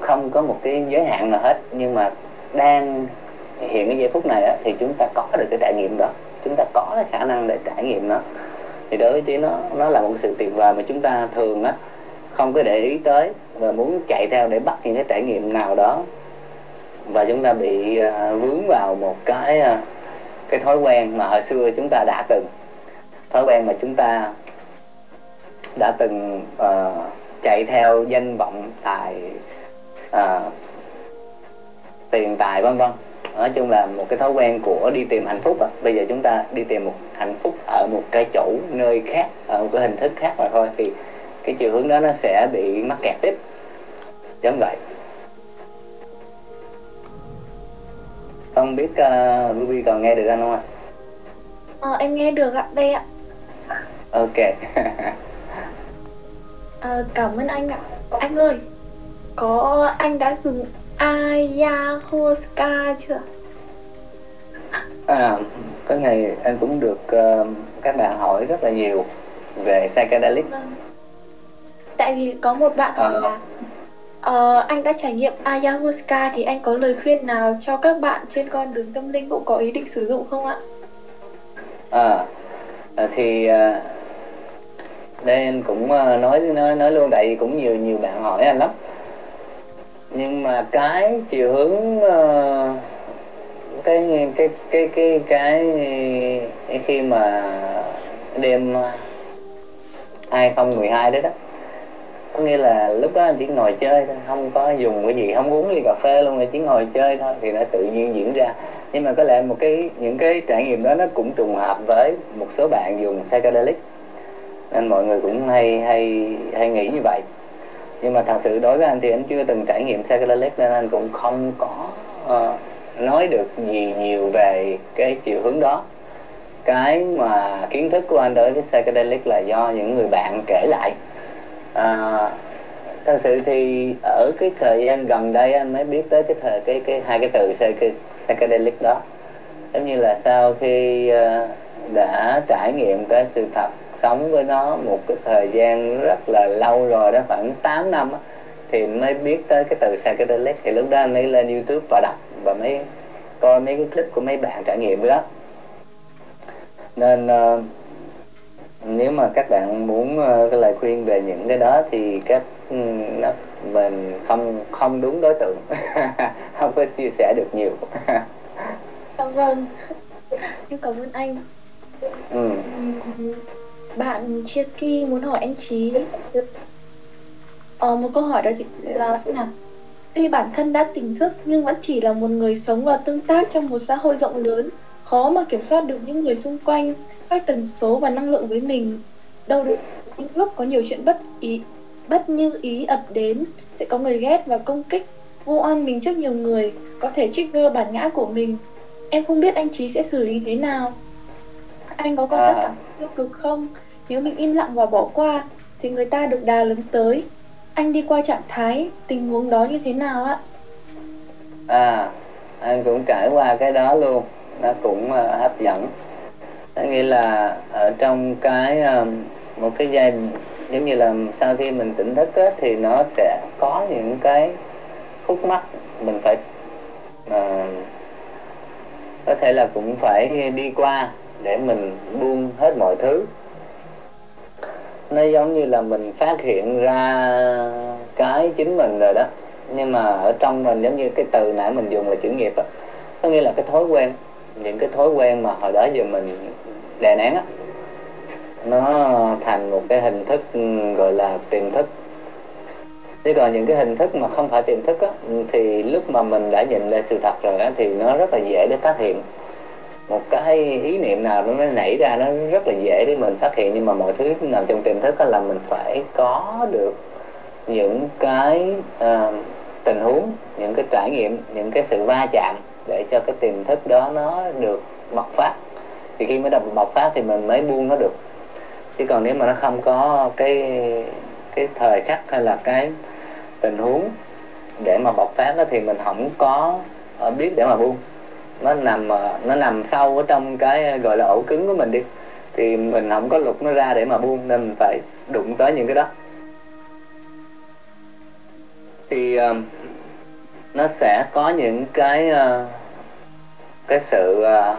không có một cái giới hạn nào hết nhưng mà đang hiện cái giây phút này á, thì chúng ta có được cái trải nghiệm đó. Chúng ta có cái khả năng để trải nghiệm nó. Thì đối với tí nó nó là một sự tuyệt vời mà chúng ta thường á không có để ý tới và muốn chạy theo để bắt những cái trải nghiệm nào đó. Và chúng ta bị uh, vướng vào một cái uh, cái thói quen mà hồi xưa chúng ta đã từng. Thói quen mà chúng ta đã từng uh, chạy theo danh vọng tài uh, tiền tài vân vân nói chung là một cái thói quen của đi tìm hạnh phúc đó. bây giờ chúng ta đi tìm một hạnh phúc ở một cái chỗ nơi khác ở một cái hình thức khác mà thôi thì cái chiều hướng đó nó sẽ bị mắc kẹt tiếp. Giống vậy. Không biết uh, Ruby còn nghe được anh không ạ? Ờ, em nghe được ạ đây ạ. Ok. À, cảm ơn anh ạ. Anh ơi có anh đã dùng ayahuasca chưa à cái này anh cũng được uh, các bạn hỏi rất là nhiều về psychedelic vâng. tại vì có một bạn hỏi à. là uh, anh đã trải nghiệm ayahuasca thì anh có lời khuyên nào cho các bạn trên con đường tâm linh cũng có ý định sử dụng không ạ à, à thì uh, đây anh cũng nói nói nói luôn tại vì cũng nhiều nhiều bạn hỏi anh lắm nhưng mà cái chiều hướng uh, cái cái cái cái cái, cái khi mà đêm 2012 đấy đó có nghĩa là lúc đó anh chỉ ngồi chơi thôi không có dùng cái gì không uống ly cà phê luôn mà chỉ ngồi chơi thôi thì nó tự nhiên diễn ra. Nhưng mà có lẽ một cái những cái trải nghiệm đó nó cũng trùng hợp với một số bạn dùng psychedelic. Nên mọi người cũng hay hay hay nghĩ như vậy nhưng mà thật sự đối với anh thì anh chưa từng trải nghiệm psychedelic nên anh cũng không có uh, nói được gì nhiều về cái chiều hướng đó. Cái mà kiến thức của anh đối với psychedelic là do những người bạn kể lại. À, thật sự thì ở cái thời gian gần đây anh mới biết tới cái thời cái cái hai cái từ psychedelic đó. Giống như là sau khi uh, đã trải nghiệm cái sự thật sống với nó một cái thời gian rất là lâu rồi đó khoảng 8 năm á, thì mới biết tới cái từ psychedelic. Thì lúc đó anh mới lên youtube và đọc và mới coi mấy cái clip của mấy bạn trải nghiệm đó. Nên uh, nếu mà các bạn muốn uh, cái lời khuyên về những cái đó thì các um, nó mình không không đúng đối tượng. Không có chia sẻ được nhiều. Dạ vâng. Em cảm ơn anh. Ừ. bạn chia kỳ muốn hỏi anh trí ờ, một câu hỏi đó là thế nào? Tuy bản thân đã tỉnh thức nhưng vẫn chỉ là một người sống và tương tác trong một xã hội rộng lớn. Khó mà kiểm soát được những người xung quanh các tần số và năng lượng với mình. Đâu được những lúc có nhiều chuyện bất ý bất như ý ập đến sẽ có người ghét và công kích vô oan mình trước nhiều người có thể trigger bản ngã của mình. Em không biết anh trí sẽ xử lý thế nào. Anh có có tất cả tiêu cực không nếu mình im lặng và bỏ qua thì người ta được đà lớn tới. Anh đi qua trạng thái tình huống đó như thế nào ạ? À anh cũng trải qua cái đó luôn. Nó cũng uh, hấp dẫn. Có nghĩa là ở trong cái uh, một cái giai giống như là sau khi mình tỉnh thức á, thì nó sẽ có những cái khúc mắc mình phải uh, có thể là cũng phải đi qua để mình buông hết mọi thứ nó giống như là mình phát hiện ra cái chính mình rồi đó. Nhưng mà ở trong mình giống như cái từ nãy mình dùng là chữ nghiệp á có nghĩa là cái thói quen những cái thói quen mà hồi đó giờ mình đè nén á nó thành một cái hình thức gọi là tiềm thức. Thế còn những cái hình thức mà không phải tiềm thức á, thì lúc mà mình đã nhìn lại sự thật rồi á, thì nó rất là dễ để phát hiện một cái ý niệm nào nó nảy ra nó rất là dễ để mình phát hiện nhưng mà mọi thứ nằm trong tiềm thức là mình phải có được những cái uh, tình huống những cái trải nghiệm những cái sự va chạm để cho cái tiềm thức đó nó được bộc phát. Thì khi mới đọc bộc phát thì mình mới buông nó được. Chứ còn nếu mà nó không có cái cái thời khắc hay là cái tình huống để mà bộc phát đó thì mình không có ờ, biết để mà buông nó nằm ờ, nó nằm sâu ở trong cái ờ, gọi là ổ cứng của mình đi. Thì mình không có lục nó ra để mà buông nên mình phải đụng tới những cái đó. Thì uh, nó sẽ có những cái uh, cái sự uh,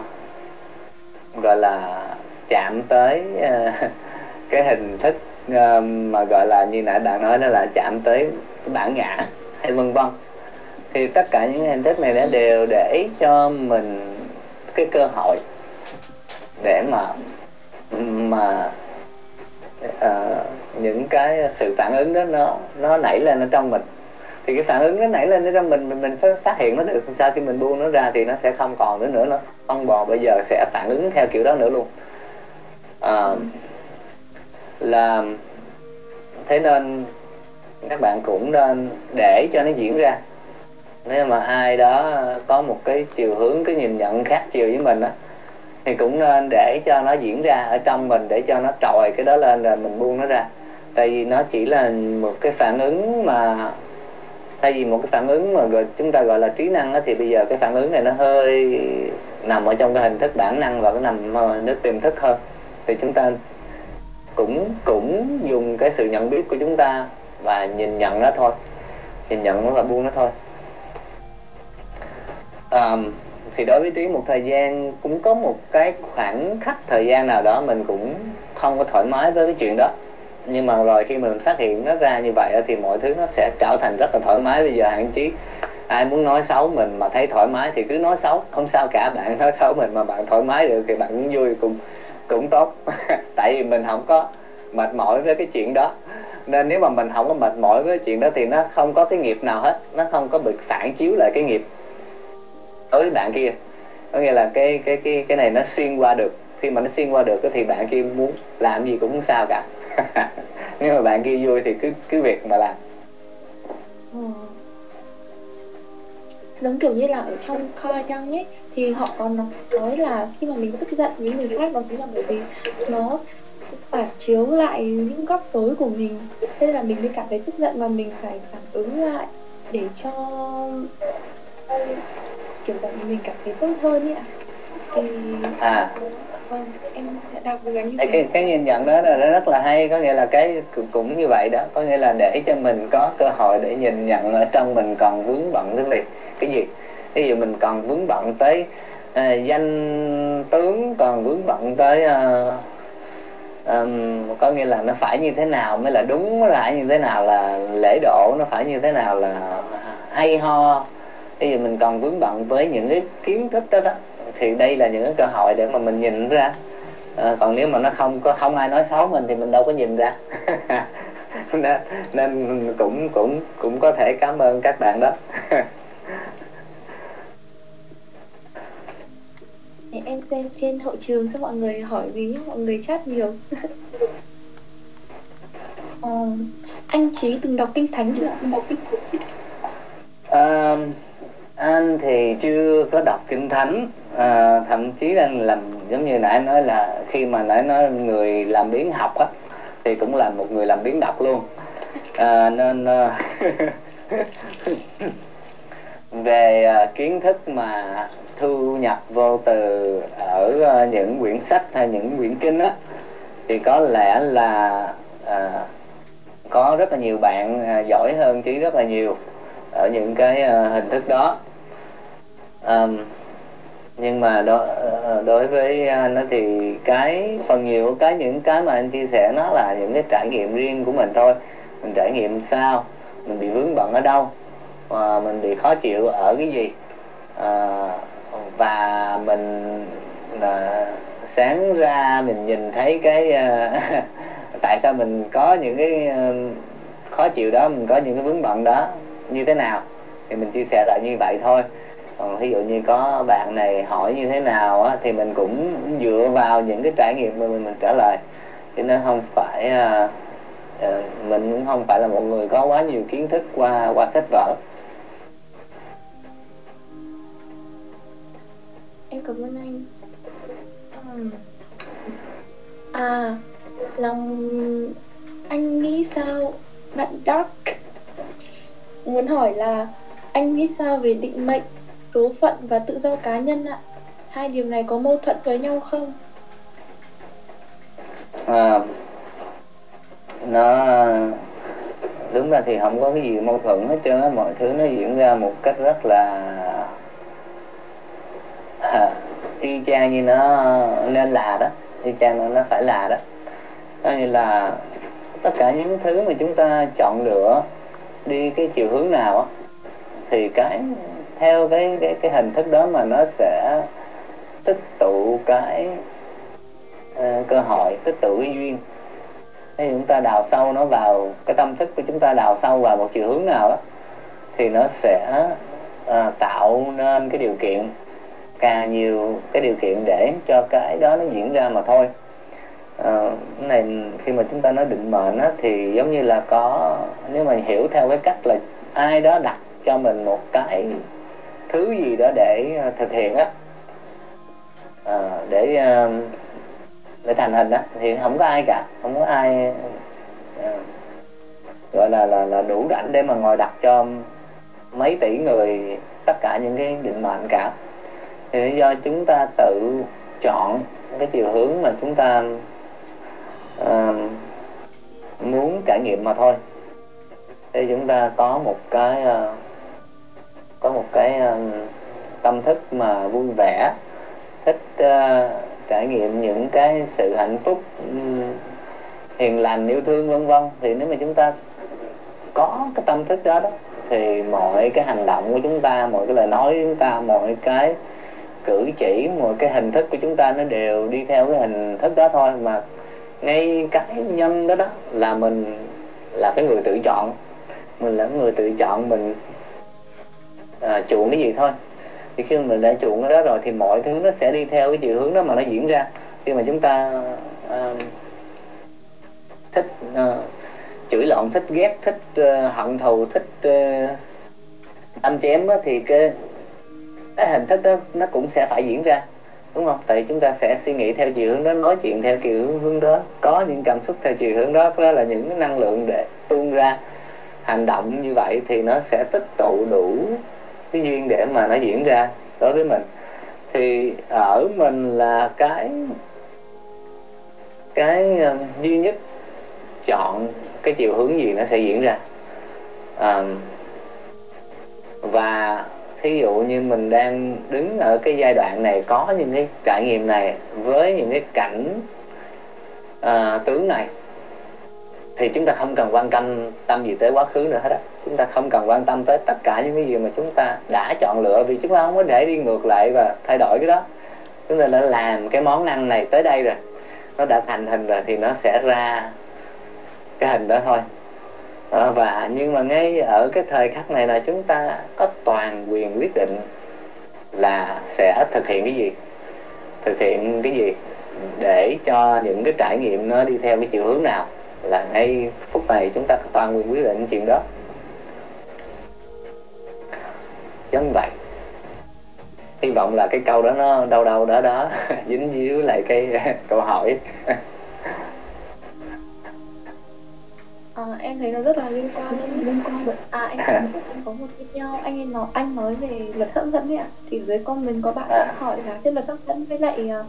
gọi là chạm tới uh, cái hình thức uh, mà gọi là như nãy bạn nói đó là chạm tới bản ngã hay vân vân thì tất cả những hình thức này đã đều để cho mình cái cơ hội để mà mà uh, những cái sự phản ứng đó nó nó nảy lên ở trong mình. Thì cái phản ứng nó nảy lên ở trong mình mình mình phải phát hiện nó được. Sau khi mình buông nó ra thì nó sẽ không còn nữa nữa nó con bò bây giờ sẽ phản ứng theo kiểu đó nữa luôn. À, là thế nên các bạn cũng nên để cho nó diễn ra nếu mà ai đó có một cái chiều hướng cái nhìn nhận khác chiều với mình á thì cũng nên để cho nó diễn ra ở trong mình để cho nó trồi cái đó lên rồi mình buông nó ra. Tại vì nó chỉ là một cái phản ứng mà thay vì một cái phản ứng mà gọi, chúng ta gọi là trí năng á, thì bây giờ cái phản ứng này nó hơi nằm ở trong cái hình thức bản năng và cái nằm nó tiềm thức hơn thì chúng ta cũng cũng dùng cái sự nhận biết của chúng ta và nhìn nhận nó thôi. Nhìn nhận nó và buông nó thôi um, thì đối với trí một thời gian cũng có một cái khoảng khắc thời gian nào đó mình cũng không có thoải mái với cái chuyện đó. Nhưng mà rồi khi mình phát hiện nó ra như vậy thì mọi thứ nó sẽ trở thành rất là thoải mái. Bây giờ hạn chí ai muốn nói xấu mình mà thấy thoải mái thì cứ nói xấu không sao cả. Bạn nói xấu mình mà bạn thoải mái được thì bạn cũng vui cũng cũng tốt. Tại vì mình không có mệt mỏi với cái chuyện đó. Nên nếu mà mình không có mệt mỏi với cái chuyện đó thì nó không có cái nghiệp nào hết. Nó không có bị phản chiếu lại cái nghiệp tới bạn kia. Có nghĩa là cái cái cái cái này nó xuyên qua được. Khi mà nó xuyên qua được thì bạn kia muốn làm gì cũng sao cả. Nếu mà bạn kia vui thì cứ cứ việc mà làm. Ừ. giống kiểu như là ở trong kho chăng ấy, thì họ còn nói là khi mà mình tức giận với người khác, đó chính là bởi vì nó phản chiếu lại những góc tối của mình. Thế là mình mới cảm thấy tức giận và mình phải phản ứng lại để cho kiểu là mình cảm thấy tốt hơn ấy ạ. Thì à. Vâng em cố gắng như cái, cái cái nhìn nhận đó là nó rất là hay có nghĩa là cái cũng như vậy đó. Có nghĩa là để cho mình có cơ hội để nhìn nhận ở trong mình còn vướng bận cái việc cái gì? Ví dụ mình còn vướng bận tới à, danh tướng còn vướng bận tới à, um, có nghĩa là nó phải như thế nào mới là đúng nó phải như thế nào là lễ độ nó phải như thế nào là hay ho bây giờ mình còn vướng bận với những cái kiến thức đó đó. Thì đây là những cái cơ hội để mà mình nhìn ra. À, còn nếu mà nó không có không ai nói xấu mình thì mình đâu có nhìn ra. Nên, nên cũng cũng cũng có thể cảm ơn các bạn đó. Em xem trên hội trường sao mọi người hỏi gì mọi người chat nhiều. Ờ, anh Trí từng đọc kinh thánh chưa? Từng đọc kinh thánh chưa à, anh thì chưa có đọc kinh thánh à, thậm chí anh làm giống như nãy nói là khi mà nãy nói người làm biến học á thì cũng là một người làm biến đọc luôn. À, nên à, về à, kiến thức mà thu nhập vô từ ở à, những quyển sách hay những quyển kinh á thì có lẽ là à, có rất là nhiều bạn à, giỏi hơn chứ rất là nhiều ở những cái uh, hình thức đó um, nhưng mà đối ờ, ờ, đối với anh nó thì cái phần nhiều cái những cái mà anh chia sẻ nó là những cái trải nghiệm riêng của mình thôi. Mình trải nghiệm sao mình bị vướng bận ở đâu và mình bị khó chịu ở cái gì. À, và mình à, sáng ra mình nhìn thấy cái à, tại sao mình có những cái à, khó chịu đó mình có những cái vướng bận đó như thế nào? Thì mình chia sẻ lại như vậy thôi còn ví dụ như có bạn này hỏi như thế nào á, thì mình cũng dựa vào những cái trải nghiệm mà mình, mình trả lời. Cho nên không phải à, à, mình cũng không phải là một người có quá nhiều kiến thức qua qua sách vở. Em cảm ơn anh. À lòng anh nghĩ sao? Bạn Dark muốn hỏi là anh nghĩ sao về định mệnh? Số phận và tự do cá nhân ạ. Hai điều này có mâu thuẫn với nhau không? À, nó đúng là thì không có cái gì mâu thuẫn hết trơn á. Mọi thứ nó diễn ra một cách rất là à, y chang như nó nên là đó. Y chang nó, nó phải là đó. Đó như là tất cả những thứ mà chúng ta chọn lựa đi cái chiều hướng nào á thì cái theo cái cái cái hình thức đó mà nó sẽ tích tụ cái uh, cơ hội tích tụ cái duyên. Nếu chúng ta đào sâu nó vào cái tâm thức của chúng ta đào sâu vào một chiều hướng nào đó thì nó sẽ uh, tạo nên cái điều kiện càng nhiều cái điều kiện để cho cái đó nó diễn ra mà thôi. Uh, này khi mà chúng ta nói định mệnh á, thì giống như là có nếu mà hiểu theo cái cách là ai đó đặt cho mình một cái thứ gì đó để à, thực hiện á. À, để à, để thành hình á thì không có ai cả không có ai à, gọi là là là đủ rảnh để mà ngồi đặt cho mấy tỷ người tất cả những cái định mệnh cả. Thì do chúng ta tự chọn cái chiều hướng mà chúng ta uh, muốn trải nghiệm mà thôi. Thì chúng ta có một cái uh, có một cái um, tâm thức mà vui vẻ thích uh, trải nghiệm những cái sự hạnh phúc um, hiền lành yêu thương vân vân. Thì nếu mà chúng ta có cái tâm thức đó đó thì mọi cái hành động của chúng ta mọi cái lời nói của chúng ta mọi cái cử chỉ mọi cái hình thức của chúng ta nó đều đi theo cái hình thức đó thôi. Mà ngay cái nhân đó đó là mình là cái người tự chọn. Mình là người tự chọn mình à, chuộng cái gì thôi. Thì khi mình đã chuộng cái đó rồi thì mọi thứ nó sẽ đi theo cái chiều hướng đó mà nó diễn ra. Khi mà chúng ta à, thích à, chửi lộn thích ghét thích uh, hận thù thích uh, đâm chém đó, thì cái cái hình thức đó nó cũng sẽ phải diễn ra đúng không? Tại chúng ta sẽ suy nghĩ theo chiều hướng đó nói chuyện theo chiều hướng đó có những cảm xúc theo chiều hướng đó đó là những năng lượng để tuôn ra hành động như vậy thì nó sẽ tích tụ đủ cái duyên để mà nó diễn ra đối với mình. Thì ở mình là cái cái uh, duy nhất chọn cái chiều hướng gì nó sẽ diễn ra. À, và thí dụ như mình đang đứng ở cái giai đoạn này có những cái trải nghiệm này với những cái cảnh uh, tướng này thì chúng ta không cần quan tâm tâm gì tới quá khứ nữa hết á chúng ta không cần quan tâm tới tất cả những cái gì mà chúng ta đã chọn lựa vì chúng ta không có để đi ngược lại và thay đổi cái đó. Chúng ta đã làm cái món ăn này tới đây rồi nó đã thành hình rồi thì nó sẽ ra cái hình đó thôi. À, và nhưng mà ngay ở cái thời khắc này là chúng ta có toàn quyền quyết định là sẽ thực hiện cái gì thực hiện cái gì để cho những cái trải nghiệm nó đi theo cái chiều hướng nào là ngay phút này chúng ta có toàn quyền quyết định chuyện đó. Giống vậy hy vọng là cái câu đó nó đâu đâu đó đó dính díu lại cái câu hỏi. À, em thấy nó rất là liên quan đến liên quan đến à anh có, anh có một video anh ấy nói anh nói về luật hấp dẫn ấy ạ. Thì dưới comment có bạn đã hỏi là cái luật hấp dẫn với lại uh,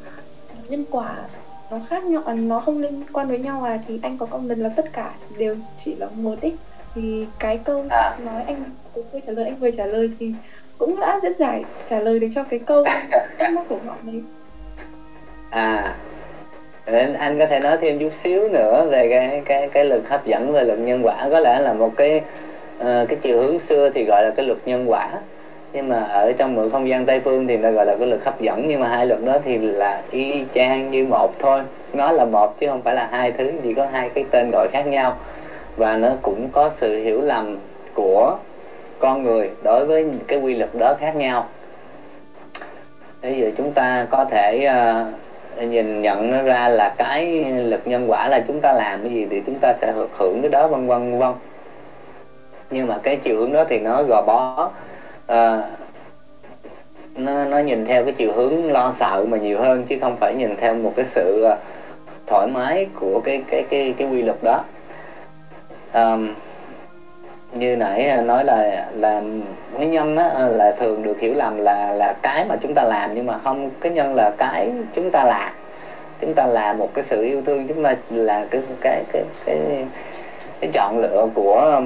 nhân quả nó khác nhau à, nó không liên quan với nhau à thì anh có comment là tất cả đều chỉ là một ý thì cái câu À. nói anh tôi vừa trả lời anh vừa trả lời thì cũng đã rất giải trả lời được cho cái câu thắc mắc của họ đấy à nên anh có thể nói thêm chút xíu nữa về cái cái cái lực hấp dẫn và lực nhân quả. Có lẽ là một cái ờ, cái chiều hướng xưa thì gọi là cái luật nhân quả. Nhưng mà ở trong mượn không gian tây phương thì nó gọi là cái lực hấp dẫn. Nhưng mà hai luật đó thì là y chang như một thôi. Nó là một chứ không phải là hai thứ. Chỉ có hai cái tên gọi khác nhau. Và nó cũng có sự hiểu lầm của con người đối với cái quy luật đó khác nhau. Bây giờ chúng ta có thể uh, nhìn nhận nó ra là cái lực nhân quả là chúng ta làm cái gì thì chúng ta sẽ hưởng cái đó vân vân vân nhưng mà cái chiều hướng đó thì nó gò bó uh, nó nó nhìn theo cái chiều hướng lo sợ mà nhiều hơn chứ không phải nhìn theo một cái sự ờ, thoải mái của cái cái cái cái quy luật đó. Um, như nãy à, nói là là cái nhân đó à, là thường được hiểu lầm là là cái mà chúng ta làm nhưng mà không cái nhân là cái chúng ta làm. Chúng ta là một cái sự yêu thương chúng ta là cái cái cái cái, cái chọn lựa của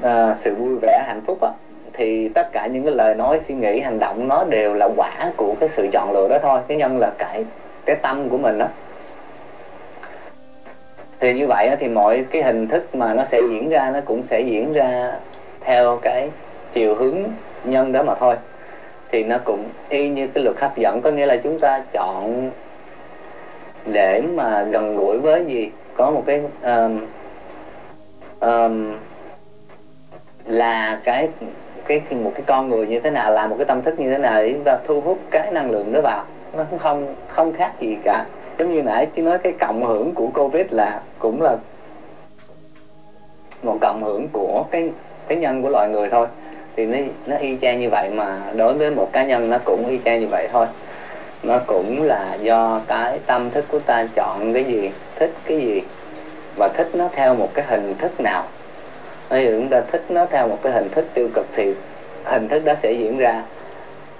uh, sự vui vẻ hạnh phúc đó. thì tất cả những cái lời nói suy nghĩ hành động nó đều là quả của cái sự chọn lựa đó thôi. Cái nhân là cái cái tâm của mình đó thì như vậy thì mọi cái hình thức mà nó sẽ diễn ra nó cũng sẽ diễn ra theo cái chiều hướng nhân đó mà thôi. Thì nó cũng y như cái luật hấp dẫn có nghĩa là chúng ta chọn để mà gần gũi với gì? Có một cái um, um, là cái cái một cái con người như thế nào là một cái tâm thức như thế nào để chúng ta thu hút cái năng lượng đó vào. Nó cũng không không khác gì cả giống như nãy chỉ nói cái cộng hưởng của covid là cũng là một cộng hưởng của cái cái nhân của loài người thôi. Thì nó nó y chang như vậy mà đối với một cá nhân nó cũng y chang như vậy thôi. Nó cũng là do cái tâm thức của ta chọn cái gì, thích cái gì và thích nó theo một cái hình thức nào. Ví dụ chúng ta thích nó theo một cái hình thức tiêu cực thì hình thức đó sẽ diễn ra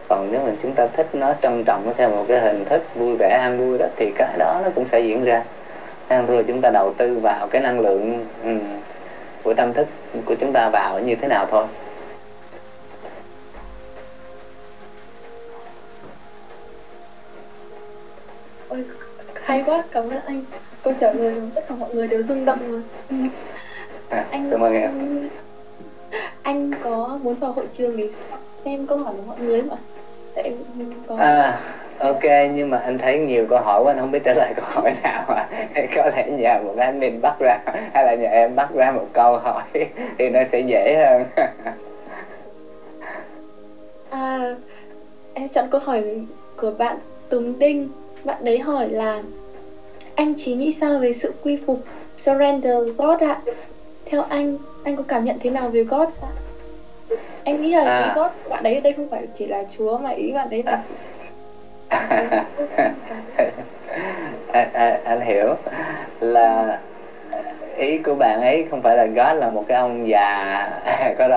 còn nếu mà chúng ta thích nó trân trọng nó theo một cái hình thức vui vẻ an vui đó thì cái đó nó cũng sẽ diễn ra. Ăn thua chúng ta đầu tư vào cái năng lượng um, của tâm thức của chúng ta vào như thế nào thôi. Ôi hay quá cảm ơn anh. Câu trả lời của tất cả mọi người đều rung động rồi. À, anh cảm ơn em. Anh có muốn vào hội trường để xem câu hỏi của mọi người ạ tại em có à ok nhưng mà anh thấy nhiều câu hỏi quá anh không biết trả lời câu hỏi nào mà có lẽ nhờ một anh mình bắt ra hay là nhờ em bắt ra một câu hỏi thì nó sẽ dễ hơn À, em chọn câu hỏi của bạn Tùng Đinh. Bạn đấy hỏi là Anh Chí nghĩ sao về sự quy phục Surrender God ạ? Theo anh, anh có cảm nhận thế nào về God ạ? Em nghĩ là À. ý God bạn đấy ở đây không phải chỉ là Chúa mà ý bạn đấy là anh, anh, anh hiểu. Là ý của bạn ấy không phải là God là một cái ông già có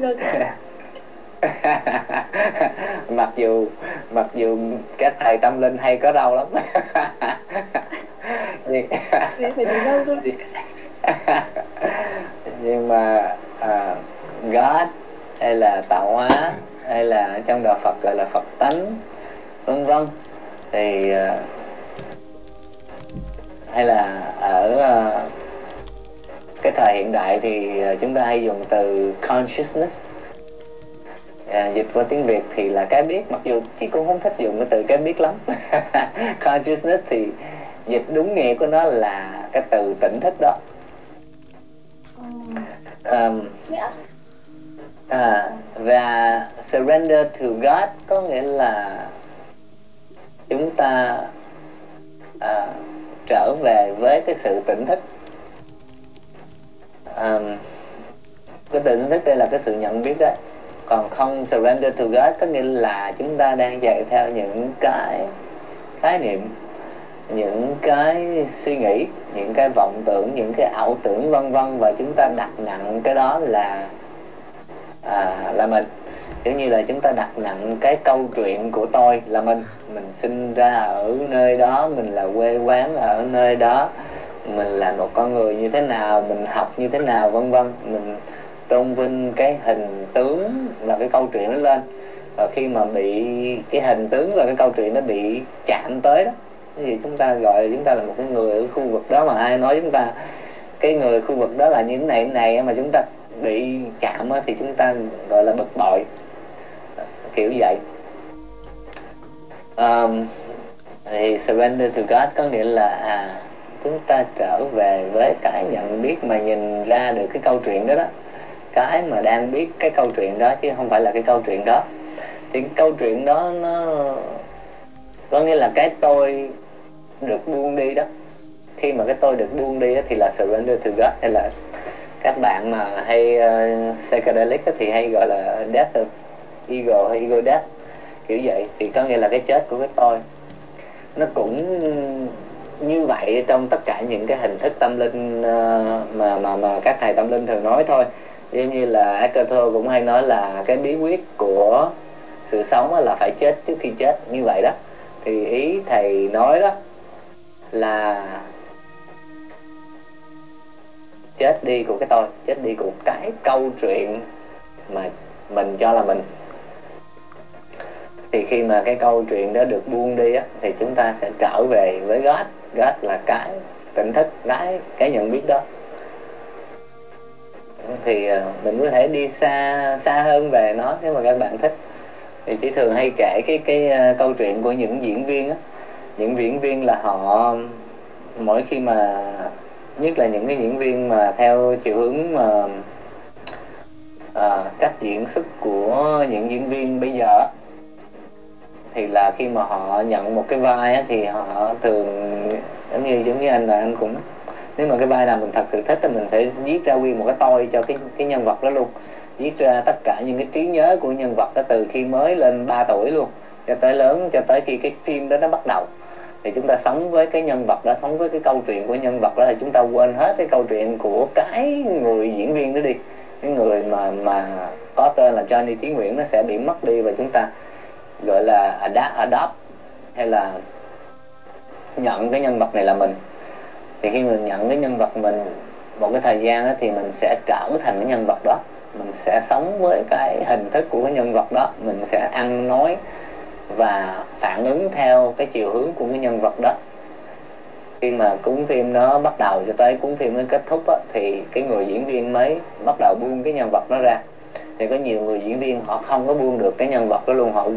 được mặc dù mặc dù các thầy tâm linh hay có râu lắm. Nhưng, Nhưng mà à, God hay là tạo hóa hay là trong đạo Phật gọi là Phật tánh vân vân. Thì à, hay là ở à, cái thời hiện đại thì à, chúng ta hay dùng từ consciousness. À, dịch qua tiếng việt thì là cái biết mặc dù chị cũng không thích dùng cái từ cái biết lắm. Consciousness thì dịch đúng nghĩa của nó là cái từ tỉnh thức đó um, à, và surrender to God có nghĩa là chúng ta à, trở về với cái sự tỉnh thức. Um, cái tỉnh thức đây là cái sự nhận biết đấy. Còn không surrender to God có nghĩa là chúng ta đang chạy theo những cái khái niệm những cái suy nghĩ những cái vọng tưởng những cái ảo tưởng vân vân và chúng ta đặt nặng cái đó là à, là mình. Giống như là chúng ta đặt nặng cái câu chuyện của tôi là mình. Mình sinh ra ở nơi đó mình là quê quán ở nơi đó. Mình là một con người như thế nào mình học như thế nào vân vân. Mình tôn vinh cái hình tướng và cái câu chuyện nó lên. Và khi mà bị cái hình tướng và cái câu chuyện nó bị chạm tới đó thì chúng ta gọi chúng ta là một cái người ở khu vực đó mà ai nói chúng ta cái người khu vực đó là như thế này thế này mà chúng ta bị chạm thì chúng ta gọi là bực bội. Kiểu vậy. Um, thì surrender to God có nghĩa là à chúng ta trở về với cái nhận biết mà nhìn ra được cái câu chuyện đó đó. Cái mà đang biết cái câu chuyện đó chứ không phải là cái câu chuyện đó. Thì cái câu chuyện đó nó có nghĩa là cái tôi được buông đi đó. Khi mà cái tôi được buông đi đó, thì là surrender to God hay là các bạn mà hay uh, psychedelic thì hay gọi là death of ego hay ego death kiểu vậy. Thì có nghĩa là cái chết của cái tôi nó cũng như vậy trong tất cả những cái hình thức tâm linh uh, mà mà mà các thầy tâm linh thường nói thôi. Giống như là Eckhart cũng hay nói là cái bí quyết của sự sống là phải chết trước khi chết như vậy đó. Thì ý thầy nói đó là chết đi của cái tôi, chết đi của cái câu chuyện mà mình cho là mình. Thì khi mà cái câu chuyện đó được buông đi á, thì chúng ta sẽ trở về với God. God là cái tỉnh thức, cái cái nhận biết đó. Thì à, mình có thể đi xa xa hơn về nó nếu mà các bạn thích. Thì chỉ thường hay kể cái cái à, câu chuyện của những diễn viên á những diễn viên là họ mỗi khi mà nhất là những cái diễn viên mà theo chiều hướng mà à, cách diễn xuất của những diễn viên bây giờ thì là khi mà họ nhận một cái vai á, thì họ thường giống như giống như anh là anh cũng nếu mà cái vai nào mình thật sự thích thì mình phải viết ra nguyên một cái tôi cho cái cái nhân vật đó luôn. Viết ra tất cả những cái trí nhớ của nhân vật đó từ khi mới lên 3 tuổi luôn cho tới lớn cho tới khi cái phim đó nó bắt đầu thì chúng ta sống với cái nhân vật đó sống với cái câu chuyện của nhân vật đó thì chúng ta quên hết cái câu chuyện của cái người diễn viên đó đi. Cái người mà mà có tên là Johnny Chí Nguyễn nó sẽ bị mất đi và chúng ta gọi là adapt, adopt hay là nhận cái nhân vật này là mình. Thì khi mình nhận cái nhân vật mình một cái thời gian đó thì mình sẽ trở thành cái nhân vật đó. Mình sẽ sống với cái hình thức của cái nhân vật đó. Mình sẽ ăn nói và phản ứng theo cái chiều hướng của cái nhân vật đó. Khi mà cuốn phim nó bắt đầu cho tới cuốn phim nó kết thúc á, thì cái người diễn viên mới bắt đầu buông cái nhân vật nó ra. Thì có nhiều người diễn viên họ không có buông được cái nhân vật đó luôn họ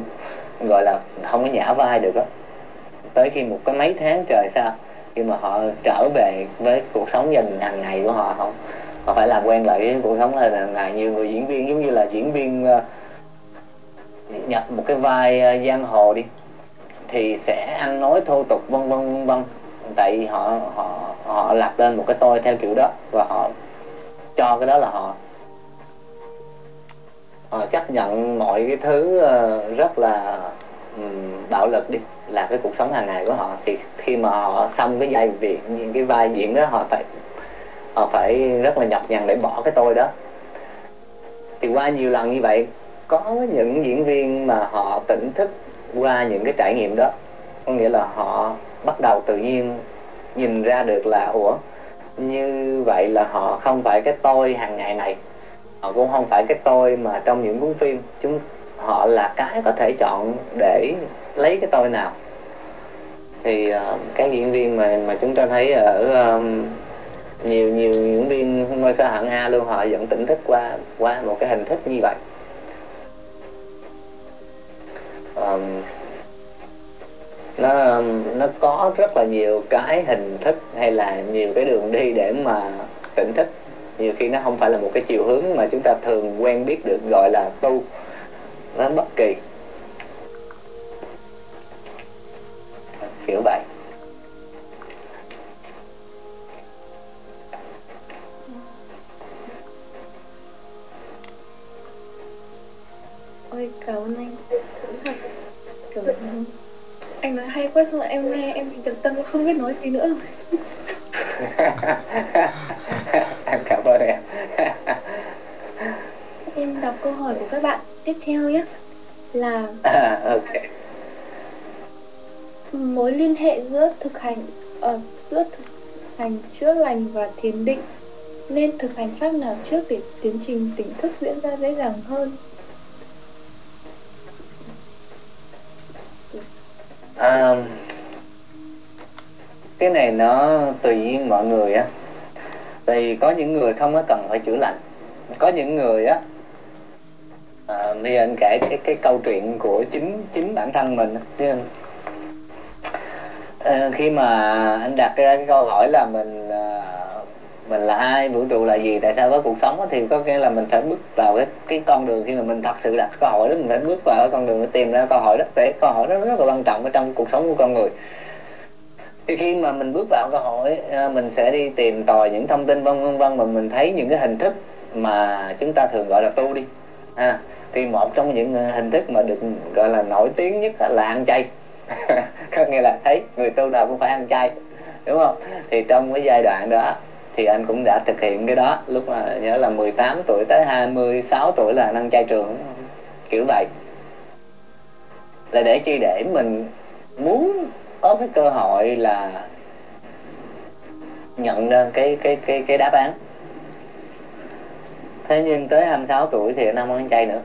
gọi là không có nhả vai được á. Tới khi một cái mấy tháng trời sau khi mà họ trở về với cuộc sống gia đình hàng ngày của họ không họ phải làm quen lại với cuộc sống hàng ngày. Nhiều người diễn viên giống như là diễn viên uh, nhập một cái vai ờ, giang hồ đi. Thì sẽ ăn nói thô tục, vân vân vân vân. Tại họ họ họ lập lên một cái tôi theo kiểu đó và họ cho cái đó là họ. Họ chấp nhận mọi cái thứ ờ, rất là bạo lực đi. Là cái cuộc sống hàng ngày của họ. Thì khi mà họ xong cái vai việc những cái vai diễn đó, họ phải họ phải rất là nhọc nhằn để bỏ cái tôi đó. Thì qua nhiều lần như vậy có những diễn viên mà họ tỉnh thức qua những cái trải nghiệm đó. Có nghĩa là họ bắt đầu tự nhiên nhìn ra được là ủa như vậy là họ không phải cái tôi hàng ngày này. Họ cũng không phải cái tôi mà trong những cuốn phim. Chúng họ là cái có thể chọn để lấy cái tôi nào. Thì uh, các diễn viên mà mà chúng ta thấy ở um, nhiều nhiều những viên ngôi sao hạng A luôn họ vẫn tỉnh thức qua qua một cái hình thức như vậy. Um, nó nó có rất là nhiều cái hình thức hay là nhiều cái đường đi để mà tỉnh thức. Nhiều khi nó không phải là một cái chiều hướng mà chúng ta thường quen biết được gọi là tu. Nó bất kỳ. Kiểu vậy. Ôi cảm ơn anh kiểu anh nói hay quá xong rồi em nghe em bị tập tâm không biết nói gì nữa. Em cảm ơn em. Em đọc câu hỏi của các bạn tiếp theo nhé. Là à, ok. Mối liên hệ giữa thực hành uh, giữa thực hành chữa lành và thiền định nên thực hành pháp nào trước để tiến trình tỉnh thức diễn ra dễ dàng hơn à, cái này nó tùy mọi người á. Thì có những người không có cần phải chữa lành. Có những người á à, bây giờ anh kể cái cái câu chuyện của chính chính bản thân mình anh, à, khi mà anh đặt cái, cái câu hỏi là mình à, mình là ai vũ trụ là gì tại sao có cuộc sống thì có nghĩa là mình phải bước vào cái cái con đường khi mà mình thật sự đặt câu hỏi đó mình phải bước vào cái con đường để tìm ra câu hỏi đó. Để câu hỏi đó rất là quan trọng ở trong cuộc sống của con người. Thì khi mà mình bước vào câu hỏi à, mình sẽ đi tìm tòi những thông tin vân vân vân mà mình thấy những cái hình thức mà chúng ta thường gọi là tu đi. À, thì một trong những à, hình thức mà được gọi là nổi tiếng nhất là ăn chay. Có nghĩa là thấy người tu nào cũng phải ăn chay đúng không? Thì trong cái giai đoạn đó thì anh cũng đã thực hiện cái đó. Lúc là nhớ là 18 tuổi tới 26 tuổi là năng trai trường kiểu vậy. Là để chi để mình muốn có cái cơ hội là nhận ra cái cái cái cái đáp án. Thế nhưng tới 26 tuổi thì anh không ăn chay nữa.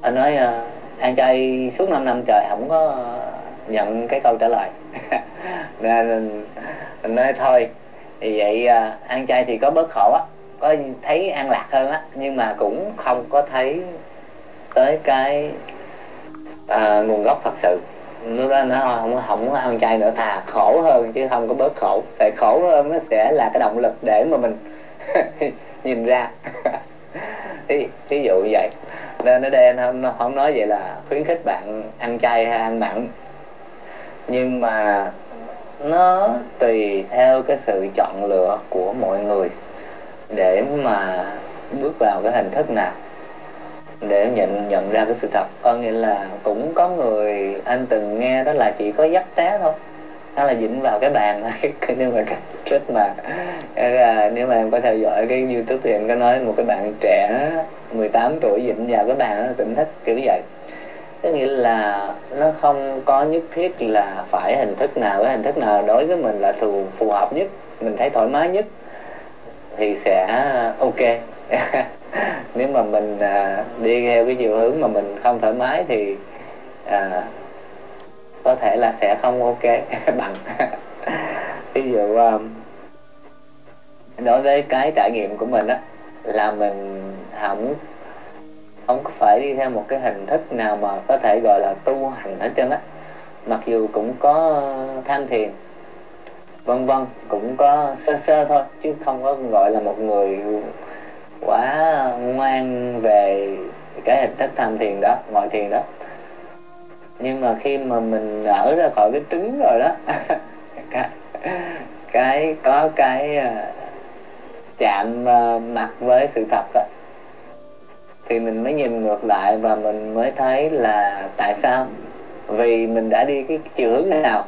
Anh nói ờ, uh, ăn chay suốt 5 năm trời không có nhận cái câu trả lời. Nên anh nói thôi thì vậy à, ăn chay thì có bớt khổ á có thấy an lạc hơn á nhưng mà cũng không có thấy tới cái à, nguồn gốc thật sự. Lúc đó nó không không có ăn chay nữa thà khổ hơn chứ không có bớt khổ. Tại khổ hơn nó sẽ là cái động lực để mà mình nhìn ra. Ví, ví dụ như vậy. Nên ở đây anh không, không nói vậy là khuyến khích bạn ăn chay hay ăn mặn. Nhưng mà nó tùy theo cái sự chọn lựa của mọi người để mà bước vào cái hình thức nào, để nhận nhận ra cái sự thật. Có nghĩa là cũng có người anh từng nghe đó là chỉ có dắt té thôi, đó là dính vào cái bàn. Nếu mà cái rất mà à, nếu mà em có theo dõi cái youtube thì em có nói một cái bạn trẻ 18 tuổi dính vào cái bàn nó tỉnh thức kiểu vậy có nghĩa là nó không có nhất thiết là phải hình thức nào cái hình thức nào đối với mình là phù phù hợp nhất mình thấy thoải mái nhất thì sẽ ok. Nếu mà mình à, đi theo cái chiều hướng mà mình không thoải mái thì à, có thể là sẽ không ok. Bằng. Ví dụ à, đối với cái trải nghiệm của mình á là mình không không phải đi theo một cái hình thức nào mà có thể gọi là tu hành hết trơn á? Mặc dù cũng có tham thiền vân vân cũng có sơ sơ thôi chứ không có gọi là một người quá ngoan về cái hình thức tham thiền đó ngồi thiền đó. Nhưng mà khi mà mình ở ra khỏi cái trứng rồi đó cái, cái có cái à, chạm à, mặt với sự thật đó, thì mình mới nhìn ngược lại và mình mới thấy là tại sao? Vì mình đã đi cái chiều hướng nào?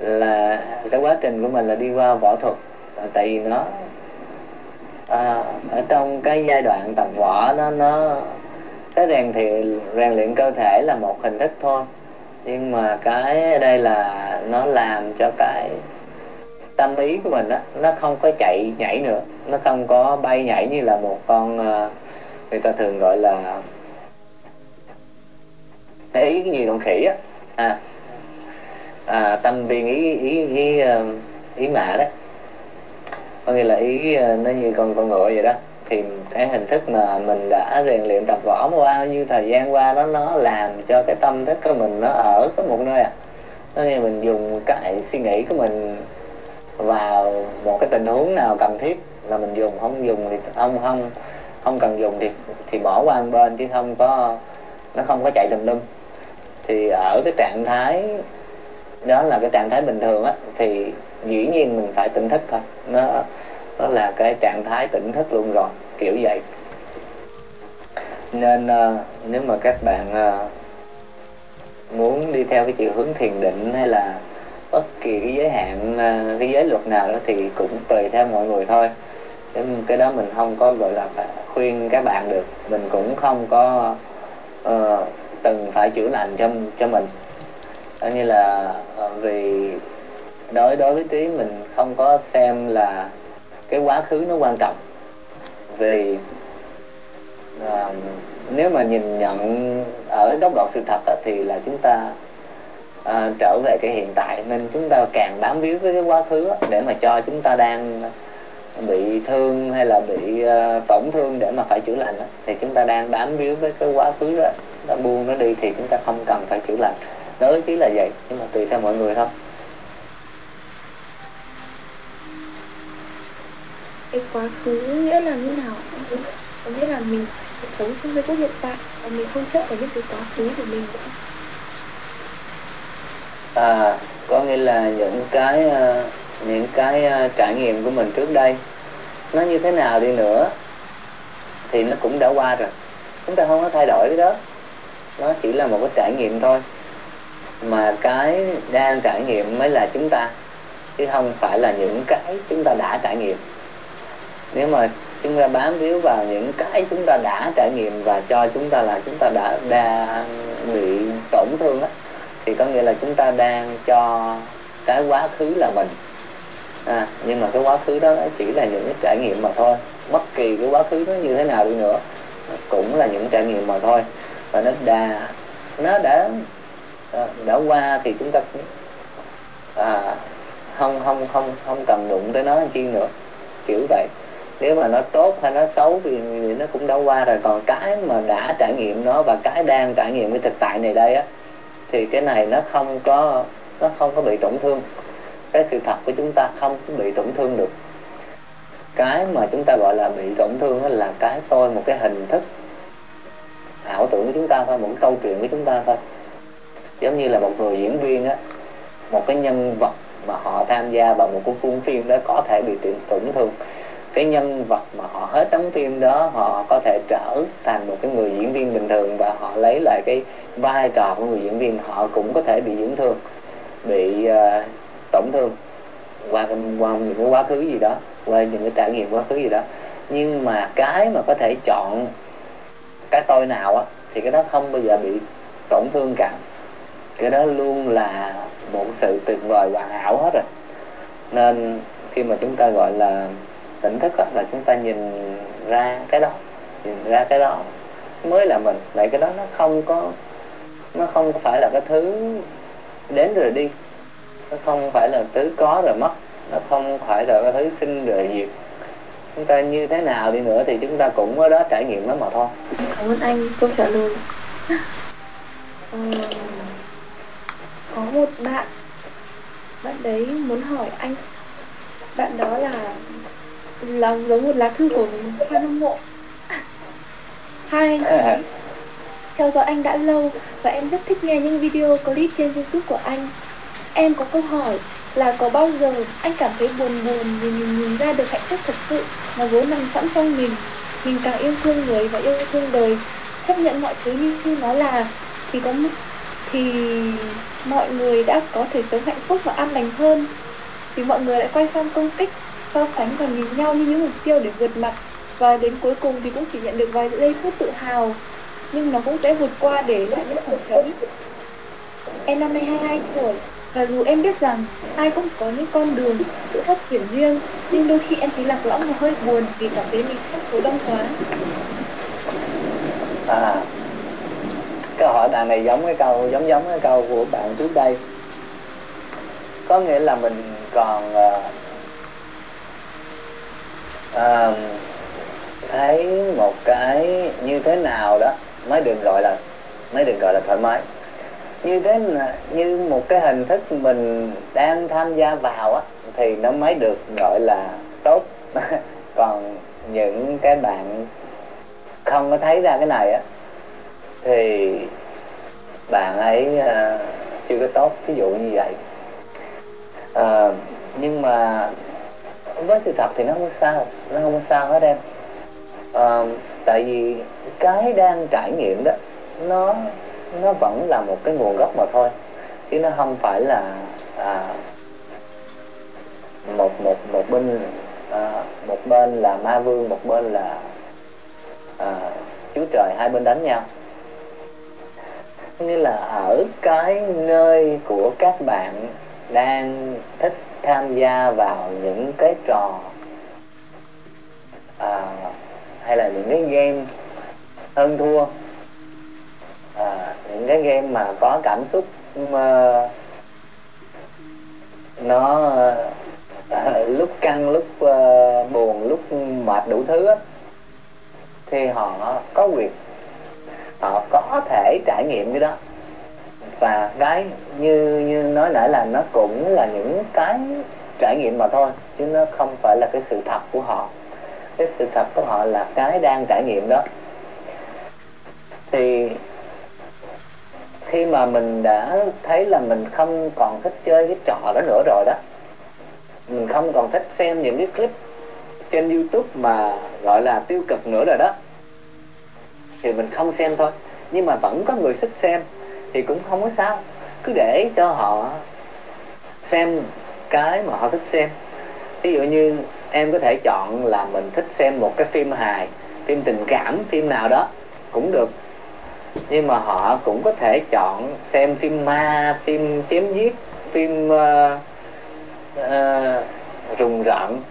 Là cái quá trình của mình là đi qua võ thuật. Tại vì nó à, ở trong cái giai đoạn tập võ nó nó cái rèn thì rèn luyện cơ thể là một hình thức thôi. Nhưng mà cái đây là nó làm cho cái tâm ý của mình á nó không có chạy nhảy nữa. Nó không có bay nhảy như là một con uh, người ta thường gọi là ý cái gì con khỉ á? À, à tâm viên ý ý ý um, ý, mạ đấy có nghĩa là ý uh, nó như con con ngựa vậy đó. Thì cái hình thức mà mình đã rèn luyện tập võ bao nhiêu thời gian qua đó nó làm cho cái tâm thức của mình nó ở có một nơi à. Có nghĩa mình dùng cái suy nghĩ của mình vào một cái tình huống nào cần thiết là mình dùng. Không dùng thì không không không cần dùng thì thì bỏ qua một bên chứ không có nó không có chạy tùm lum. Thì ở cái trạng thái đó là cái trạng thái bình thường á thì dĩ nhiên mình phải tỉnh thức thôi. Nó nó là cái trạng thái tỉnh thức luôn rồi kiểu vậy. Nên uh, nếu mà các bạn uh, muốn đi theo cái chiều hướng thiền định hay là bất kỳ cái giới hạn ờ, cái giới luật nào đó thì cũng tùy theo mọi người thôi cái, cái đó mình không có gọi là khuyên các bạn được. Mình cũng không có uh, từng phải chữa lành cho cho mình. Đó như là uh, vì đối đối với trí mình không có xem là cái quá khứ nó quan trọng. Vì uh, nếu mà nhìn nhận ở góc độ sự thật đó, thì là chúng ta uh, trở về cái hiện tại. Nên chúng ta càng bám víu với cái quá khứ đó, để mà cho chúng ta đang bị thương hay là bị uh, tổn thương để mà phải chữa lành đó, thì chúng ta đang bám víu với cái quá khứ đó ta buông nó đi thì chúng ta không cần phải chữa lành. Với chí là vậy nhưng mà tùy theo mọi người thôi. Cái quá khứ nghĩa là như nào? Có nghĩa là mình sống trong giây phút hiện tại và mình không chấp vào những cái quá khứ của mình à có nghĩa là những cái uh, những cái ờ, trải nghiệm của mình trước đây. Nó như thế nào đi nữa thì nó cũng đã qua rồi. Chúng ta không có thay đổi cái đó. Nó chỉ là một cái trải nghiệm thôi. Mà cái đang trải nghiệm mới là chúng ta, chứ không phải là những cái chúng ta đã trải nghiệm. Nếu mà chúng ta bám víu vào những cái chúng ta đã trải nghiệm và cho chúng ta là chúng ta đã đang bị tổn thương á, thì có nghĩa là chúng ta đang cho cái quá khứ là mình à, nhưng mà cái quá khứ đó chỉ là những cái trải nghiệm mà thôi. Bất kỳ cái quá khứ nó như thế nào đi nữa cũng là những trải nghiệm mà thôi. Và nó đã nó đã à, đã qua thì chúng ta à, không không không không cần đụng tới nó chi nữa. Kiểu vậy. Nếu mà nó tốt hay nó xấu thì, thì nó cũng đã qua rồi. Còn cái mà đã trải nghiệm nó và cái đang trải nghiệm cái thực tại này đây á thì cái này nó không có nó không có bị tổn thương cái sự thật của chúng ta không bị tổn thương được. Cái mà chúng ta gọi là bị tổn thương là cái tôi một cái hình thức ảo tưởng của chúng ta thôi một cái câu chuyện của chúng ta thôi. Giống như là một người diễn viên á một cái nhân vật mà họ tham gia vào một cái cuốn phim đó có thể bị tổn thương. Cái nhân vật mà họ hết đóng phim đó họ có thể trở thành một cái người diễn viên bình thường và họ lấy lại cái vai trò của người diễn viên họ cũng có thể bị dưỡng thương bị uh, tổn thương qua qua những cái quá khứ gì đó qua những cái trải nghiệm quá khứ gì đó. Nhưng mà cái mà có thể chọn cái tôi nào á thì cái đó không bao giờ bị tổn thương cả. Cái đó luôn là một sự tuyệt vời hoàn hảo hết rồi. Nên khi mà chúng ta gọi là tỉnh thức đó, là chúng ta nhìn ra cái đó nhìn ra cái đó mới là mình. Vậy cái đó nó không có nó không phải là cái thứ đến rồi đi nó không phải là thứ có rồi mất. Nó không phải là cái thứ sinh rồi diệt chúng ta như thế nào đi nữa thì chúng ta cũng ở đó trải nghiệm nó mà thôi. Cảm ơn anh câu trả lời. Ờ, có một bạn bạn đấy muốn hỏi anh. Bạn đó là là giống một lá thư của fan hâm mộ. Hai anh chị theo dõi anh đã lâu và em rất thích nghe những video clip trên youtube của anh em có câu hỏi là có bao giờ anh cảm thấy buồn buồn vì mình nhìn ra được hạnh phúc thật sự mà vốn nằm sẵn trong mình? Mình càng yêu thương người và yêu thương đời. Chấp nhận mọi thứ như, như nó là thì có thì mọi người đã có thể sống hạnh phúc và an lành hơn. Vì mọi người lại quay sang công kích so sánh và nhìn nhau như những mục tiêu để vượt mặt. Và đến cuối cùng thì cũng chỉ nhận được vài giây phút tự hào nhưng nó cũng sẽ vượt qua để lại những khoảng trống em năm nay 22 tuổi và dù em biết rằng ai cũng có những con đường sự phát triển riêng nhưng đôi khi em thấy lạc lõng và hơi buồn vì cảm thấy mình khác số đông quá. À câu hỏi bạn này giống cái câu giống giống cái câu của bạn trước đây. Có nghĩa là mình còn uh, uh, thấy một cái như thế nào đó mới được gọi là mới được gọi là thoải mái như thế là như một cái hình thức mình đang tham gia vào á thì nó mới được gọi là tốt. Còn những cái bạn không có thấy ra cái này á thì bạn ấy uh, chưa có tốt ví dụ như vậy. Uh, nhưng mà với sự thật thì nó không sao nó không sao hết em. Uh, tại vì cái đang trải nghiệm đó nó nó vẫn là một cái nguồn gốc mà thôi. Chứ nó không phải là à, một một một bên à, một bên là ma vương một bên là à, chúa trời hai bên đánh nhau. Như là ở cái nơi của các bạn đang thích tham gia vào những cái trò à, hay là những cái game hơn thua à, những cái game mà có cảm xúc mà ờ, nó à, lúc căng lúc uh, buồn lúc mệt đủ thứ á, thì họ có quyền họ có thể trải nghiệm cái đó. Và cái như như nói nãy là nó cũng là những cái trải nghiệm mà thôi chứ nó không phải là cái sự thật của họ. Cái sự thật của họ là cái đang trải nghiệm đó. Thì khi mà mình đã thấy là mình không còn thích chơi cái trò đó nữa rồi đó, mình không còn thích xem những cái clip trên youtube mà gọi là tiêu cực nữa rồi đó, thì mình không xem thôi. Nhưng mà vẫn có người thích xem thì cũng không có sao. Cứ để cho họ xem cái mà họ thích xem. Ví dụ như em có thể chọn là mình thích xem một cái phim hài, phim tình cảm, phim nào đó cũng được nhưng mà họ cũng có thể chọn xem phim ma phim chém giết phim uh, uh, rùng rợn.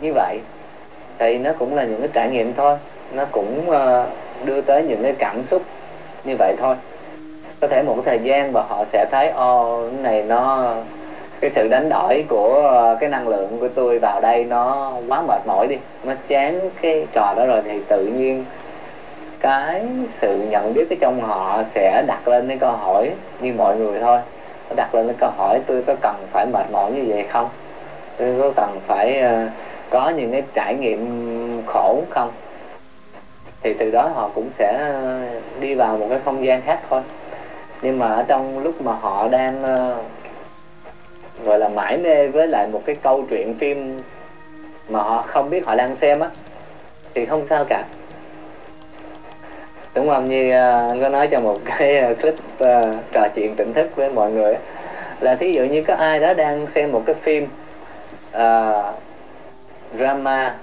Như vậy thì nó cũng là những cái trải nghiệm thôi. Nó cũng uh, đưa tới những cái cảm xúc như vậy thôi. Có thể một cái thời gian và họ sẽ thấy ô cái này nó cái sự đánh đổi của cái năng lượng của tôi vào đây nó quá mệt mỏi đi nó chán cái trò đó rồi. Thì tự nhiên cái sự nhận biết ở trong họ sẽ đặt lên cái câu hỏi như mọi người thôi. Nó đặt lên cái câu hỏi tôi có cần phải mệt mỏi như vậy không? Tôi có cần phải uh, có những cái trải nghiệm khổ không? Thì từ đó họ cũng sẽ ờ, đi vào một cái không gian khác thôi. Nhưng mà ở trong lúc mà họ đang uh, gọi là mãi mê với lại một cái câu chuyện phim mà họ không biết họ đang xem á thì không sao cả đúng không? Như à, anh có nói cho một cái à, clip uh, trò chuyện tỉnh thức với mọi người là thí dụ như có ai đó đang xem một cái phim uh, drama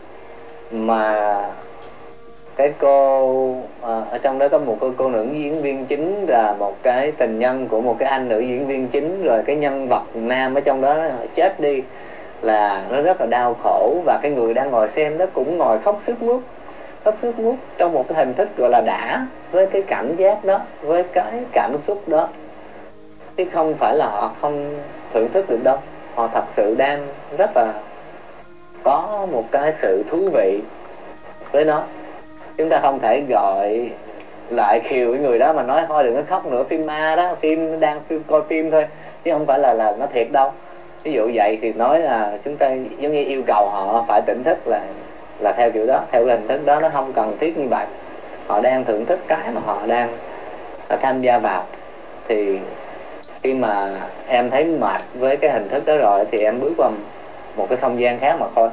mà cái cô à, ở trong đó có một cô cô nữ diễn viên chính là một cái tình nhân của một cái anh nữ diễn viên chính rồi cái nhân vật nam ở trong đó chết đi là nó rất là đau khổ và cái người đang ngồi xem nó cũng ngồi khóc sức mướt khóc sức hút trong một cái hình thức gọi là đã, với cái cảm giác đó, với cái cảm xúc đó. Chứ không phải là họ không thưởng thức được đâu. Họ thật sự đang rất là có một cái sự thú vị với nó. Chúng ta không thể gọi lại khiều người đó mà nói, thôi đừng có khóc nữa, phim ma đó, phim đang phim coi phim thôi. Chứ không phải là là nó thiệt đâu. Ví dụ vậy thì nói là chúng ta giống như yêu cầu họ phải tỉnh thức là là theo kiểu đó, theo cái hình thức đó, nó không cần thiết như vậy. Họ đang thưởng thức cái mà họ đang ờ, tham gia vào. Thì khi mà em thấy mệt với cái hình thức đó rồi thì em bước vào một cái không gian khác mà thôi.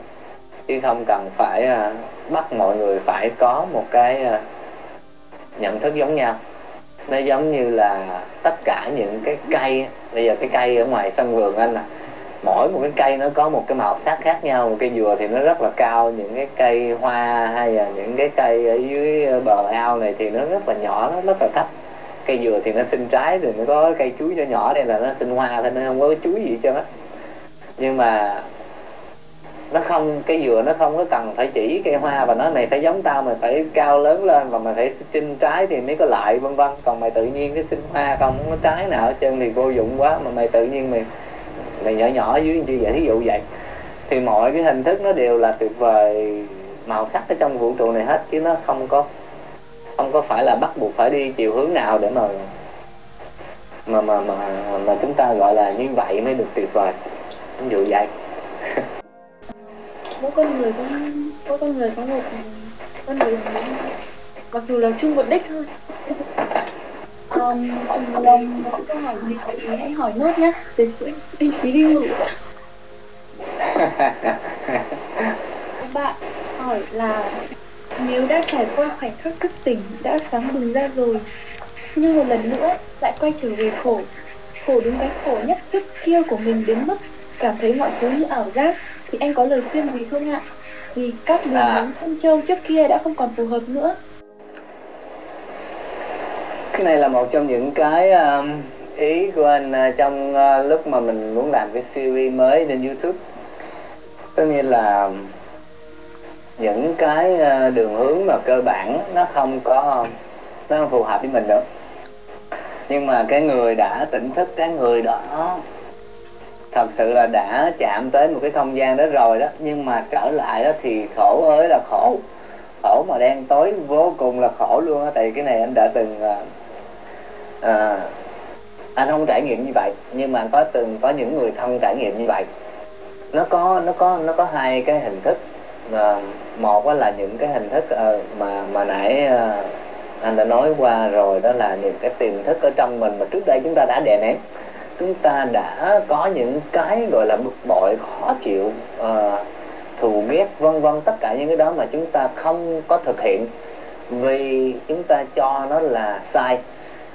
Chứ không cần phải ờ, bắt mọi người phải có một cái ờ, nhận thức giống nhau. Nó giống như là tất cả những cái cây, bây giờ cái cây ở ngoài sân vườn anh à mỗi một cái cây nó có một cái màu sắc khác nhau. Một cây dừa thì nó rất là cao, những cái cây hoa hay là những cái cây ở dưới bờ ao này thì nó rất là nhỏ, nó rất là thấp. Cây dừa thì nó sinh trái rồi nó có cây chuối nhỏ nhỏ đây là nó sinh hoa thôi, nó không có chuối gì cho nó nhưng mà nó không cái dừa nó không có cần phải chỉ cây hoa và nó mày phải giống tao, mày phải cao lớn lên và mày phải sinh trái thì mới có lại, vân vân. Còn mày tự nhiên cái sinh hoa không có trái nào hết trơn thì vô dụng quá, mà mày tự nhiên mày là nhỏ nhỏ dưới như vậy thí dụ vậy. Thì mọi cái hình thức nó đều là tuyệt vời. Màu sắc ở trong vũ trụ này hết, chứ nó không có không có phải là bắt buộc phải đi chiều hướng nào để mà mà mà mà mà chúng ta gọi là như vậy mới được tuyệt vời. Ví dụ vậy. Mỗi con người có, mỗi con người có một, con đường mặc dù là chung một đích thôi um, có câu hỏi gì thì hãy hỏi nốt nhé để sẽ anh phí đi ngủ. Bạn hỏi là nếu đã trải qua khoảnh khắc thức tỉnh đã sáng bừng ra rồi nhưng một lần nữa lại quay trở về khổ. Khổ đúng cái khổ nhất trước kia của mình đến mức cảm thấy mọi thứ như ảo giác. Thì anh có lời khuyên gì không ạ? Vì các đường à. thân châu trước kia đã không còn phù hợp nữa cái này là một trong những cái um, ý của anh uh, trong uh, lúc mà mình muốn làm cái series mới trên youtube. Tất nhiên là um, những cái uh, đường hướng mà cơ bản nó không có um, nó không phù hợp với mình đâu. Nhưng mà cái người đã tỉnh thức cái người đó thật sự là đã chạm tới một cái không gian đó rồi đó. Nhưng mà trở lại đó thì khổ ơi là khổ khổ mà đen tối vô cùng là khổ luôn á tại cái này anh đã từng à, à, anh không trải nghiệm như vậy nhưng mà có từng có những người thân trải nghiệm như vậy. Nó có nó có nó có hai cái hình thức à, một là những cái hình thức à, mà mà nãy à, anh đã nói qua rồi đó là những cái tiềm thức ở trong mình mà trước đây chúng ta đã đè nén. Chúng ta đã có những cái gọi là bực bội khó chịu uh, thù ghét vân vân tất cả những cái đó mà chúng ta không có thực hiện. Vì chúng ta cho nó là sai.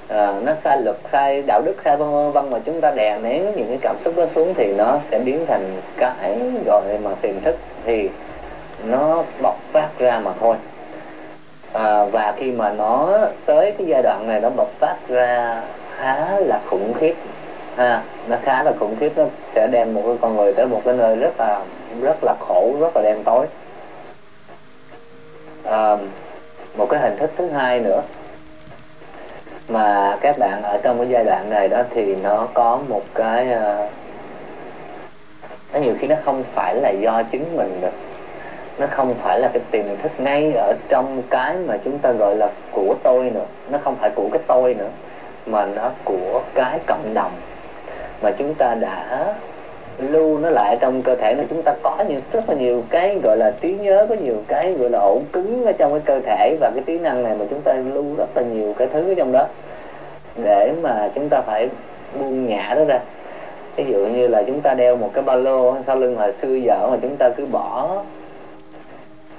À, nó sai luật sai đạo đức sai vân vân mà chúng ta đè nén những cái cảm xúc đó xuống thì nó sẽ biến thành cái gọi mà tiềm thức thì nó bộc phát ra mà thôi. À, và khi mà nó tới cái giai đoạn này nó bộc phát ra khá là khủng khiếp. Ha nó khá là khủng khiếp nó sẽ đem một cái con người tới một cái nơi rất là rất là khổ rất là đen tối. À, một cái hình thức thứ hai nữa mà các bạn ở trong cái giai đoạn này đó thì nó có một cái ờ, nó nhiều khi nó không phải là do chính mình được. Nó không phải là cái tiềm thức ngay ở trong cái mà chúng ta gọi là của tôi nữa. Nó không phải của cái tôi nữa mà nó của cái cộng đồng mà chúng ta đã lưu nó lại trong cơ thể nó. Chúng ta có nhiều rất là nhiều cái gọi là trí nhớ có nhiều cái gọi là ổ cứng ở trong cái cơ thể và cái trí năng này mà chúng ta lưu rất là nhiều cái thứ ở trong đó để mà chúng ta phải buông nhả đó ra. Ví dụ như là chúng ta đeo một cái ba lô sau lưng hồi xưa giờ mà chúng ta cứ bỏ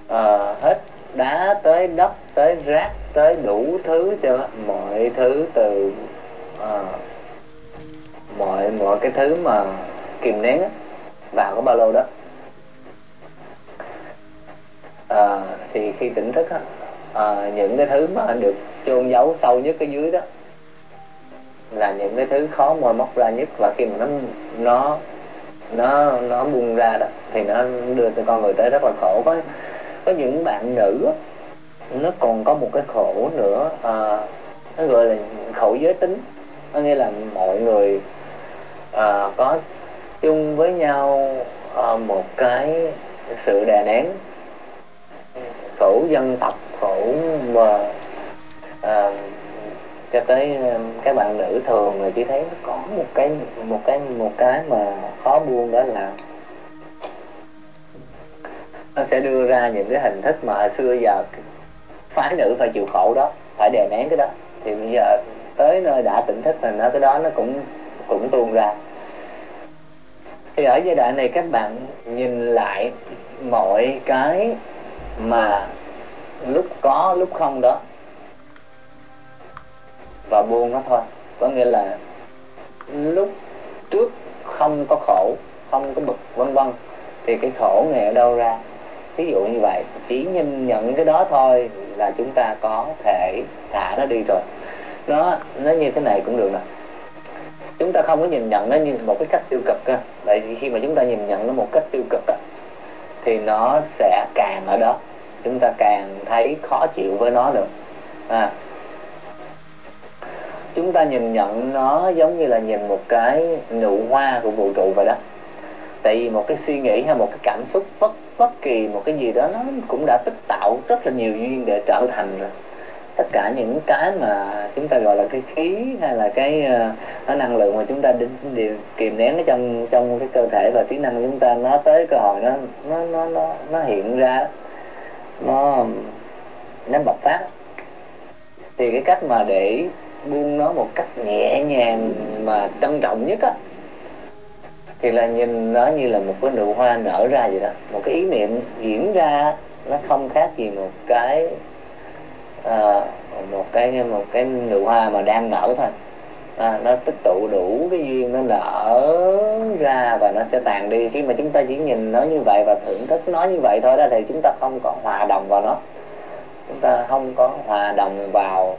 uh, hết đá tới đất tới rác tới đủ thứ cho mọi thứ từ uh, mọi mọi cái thứ mà kìm nén vào cái ba lô đó. À, thì khi tỉnh thức á, à, những cái thứ mà được chôn giấu sâu nhất ở dưới đó là những cái thứ khó mồi móc ra nhất. Và khi mà nó nó nó nó buông ra đó thì nó đưa cho con người tới rất là khổ. Có có những bạn nữ nó còn có một cái khổ nữa à, nó gọi là khổ giới tính. Có nghĩa là mọi người à, có chung với nhau ờ, một cái sự đè nén. Khổ dân tộc khổ mà à, ờ, cho tới ờ, các bạn nữ thường người chỉ thấy nó có một cái một cái một cái mà khó buông đó là nó sẽ đưa ra những cái hình thức mà xưa giờ phái nữ phải chịu khổ đó phải đè nén cái đó. Thì bây giờ tới nơi đã tỉnh thức là nó cái đó nó cũng cũng tuôn ra thì ở giai đoạn này các bạn nhìn lại mọi cái mà lúc có, lúc không đó. Và buông nó thôi. Có nghĩa là lúc trước không có khổ, không có bực, vân vân, thì cái khổ ngày ở đâu ra? Ví dụ như vậy, chỉ nhìn nhận cái đó thôi là chúng ta có thể thả nó đi rồi. Nó nó như thế này cũng được nè chúng ta không có nhìn nhận nó như một cái cách tiêu cực cơ tại vì khi mà chúng ta nhìn nhận nó một cách tiêu cực á, thì nó sẽ càng ở đó. Chúng ta càng thấy khó chịu với nó được. À, chúng ta nhìn nhận nó giống như là nhìn một cái nụ hoa của vũ trụ vậy đó. Tại vì một cái suy nghĩ hay một cái cảm xúc bất bất kỳ một cái gì đó nó cũng đã tích tạo rất là nhiều duyên để trở thành rồi tất cả những cái mà chúng ta gọi là cái khí hay là cái uh, năng lượng mà chúng ta đều kìm nén ở trong trong cái cơ thể và trí năng của chúng ta nó tới cơ hội nó nó nó nó, nó hiện ra nó nó bộc phát. Thì cái cách mà để buông nó một cách nhẹ nhàng mà trân trọng nhất á thì là nhìn nó như là một cái nụ hoa nở ra vậy đó. Một cái ý niệm diễn ra nó không khác gì một cái à, một cái một cái nụ hoa mà đang nở thôi. À, nó tích tụ đủ cái duyên nó nở ra và nó sẽ tàn đi. Khi mà chúng ta chỉ nhìn nó như vậy và thưởng thức nó như vậy thôi đó thì chúng ta không có hòa đồng vào nó. Chúng ta không có hòa đồng vào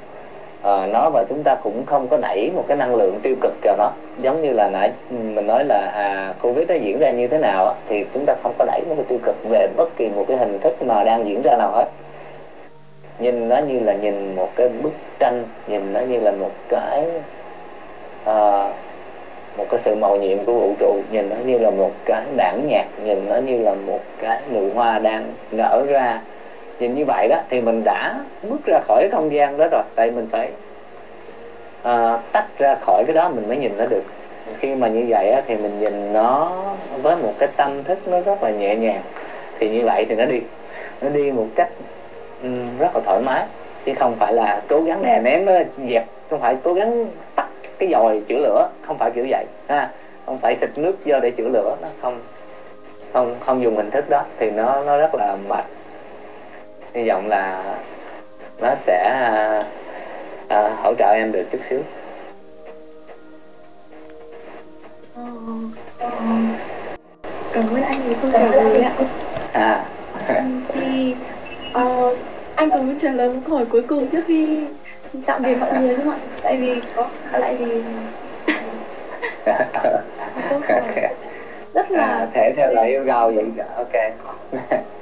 uh, nó và chúng ta cũng không có đẩy một cái năng lượng tiêu cực vào nó. Giống như là nãy mình nói là à, covid nó diễn ra như thế nào thì chúng ta không có đẩy một cái tiêu cực về bất kỳ một cái hình thức mà đang diễn ra nào hết nhìn nó như là nhìn một cái bức tranh nhìn nó như là một cái uh, một cái sự màu nhiệm của vũ trụ. Nhìn nó như là một cái bản nhạc nhìn nó như là một cái nụ hoa đang nở ra. Nhìn như vậy đó thì mình đã bước ra khỏi cái không gian đó rồi. Tại mình phải uh, tách ra khỏi cái đó mình mới nhìn nó được. Khi mà như vậy á, thì mình nhìn nó với một cái tâm thức nó rất là nhẹ nhàng. Thì như vậy thì nó đi. Nó đi một cách rất là thoải mái. Chứ không phải là cố gắng nén nó dẹp không phải cố gắng tắt cái dòi chữa lửa không phải kiểu vậy ha. Không phải xịt nước vô để chữa lửa nó không không không dùng hình thức đó thì nó nó rất là mệt. Hy vọng là nó sẽ à, à, hỗ trợ em được chút xíu. Cảm ơn anh vì câu trả lời ạ. À. Thì uh, anh có muốn trả lời một câu hỏi cuối cùng trước khi tạm biệt mọi người không ạ? Tại vì có lại vì một câu hỏi rất là à, thể theo lời yêu cầu vậy ok.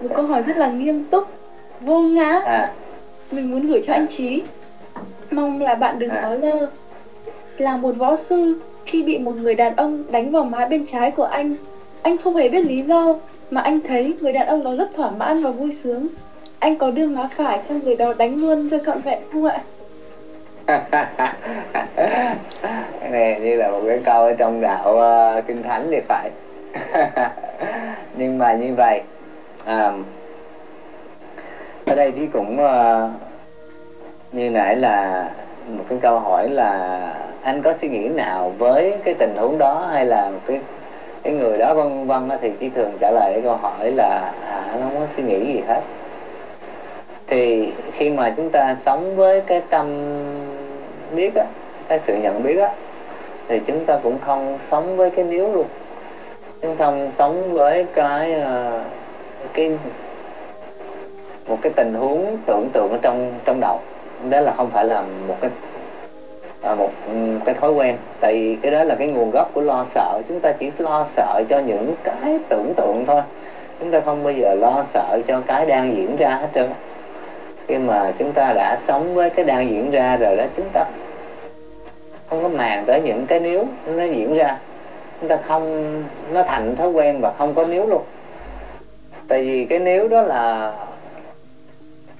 Một câu hỏi rất là nghiêm túc vô ngã. À. mình muốn gửi cho anh trí mong là bạn đừng à. có lơ. Là một võ sư khi bị một người đàn ông đánh vào má bên trái của anh anh không hề biết lý do mà anh thấy người đàn ông đó rất thỏa mãn và vui sướng anh có đưa má phải cho người đó đánh luôn cho trọn vẹn không ạ? Cái này như là một cái câu ở trong đạo uh, kinh thánh thì phải. Nhưng mà như vậy à, ở đây thì cũng uh, như nãy là một cái câu hỏi là anh có suy nghĩ nào với cái tình huống đó hay là một cái cái người đó vân vân thì chỉ thường trả lời cái câu hỏi là à, nó không có suy nghĩ gì hết thì khi mà chúng ta sống với cái tâm biết á cái sự nhận biết á thì chúng ta cũng không sống với cái nếu luôn. Chúng không sống với cái uh, cái một cái tình huống tưởng tượng ở trong trong đầu. Đó là không phải là một cái à, một ừ, cái thói quen. Tại vì cái đó là cái nguồn gốc của lo sợ. Chúng ta chỉ lo sợ cho những cái tưởng tượng thôi. Chúng ta không bao giờ lo sợ cho cái đang diễn ra hết trơn khi mà chúng ta đã sống với cái đang diễn ra rồi đó chúng ta không có màng tới những cái nếu nó diễn ra. Chúng ta không nó thành thói quen và không có nếu luôn. Tại vì cái nếu đó là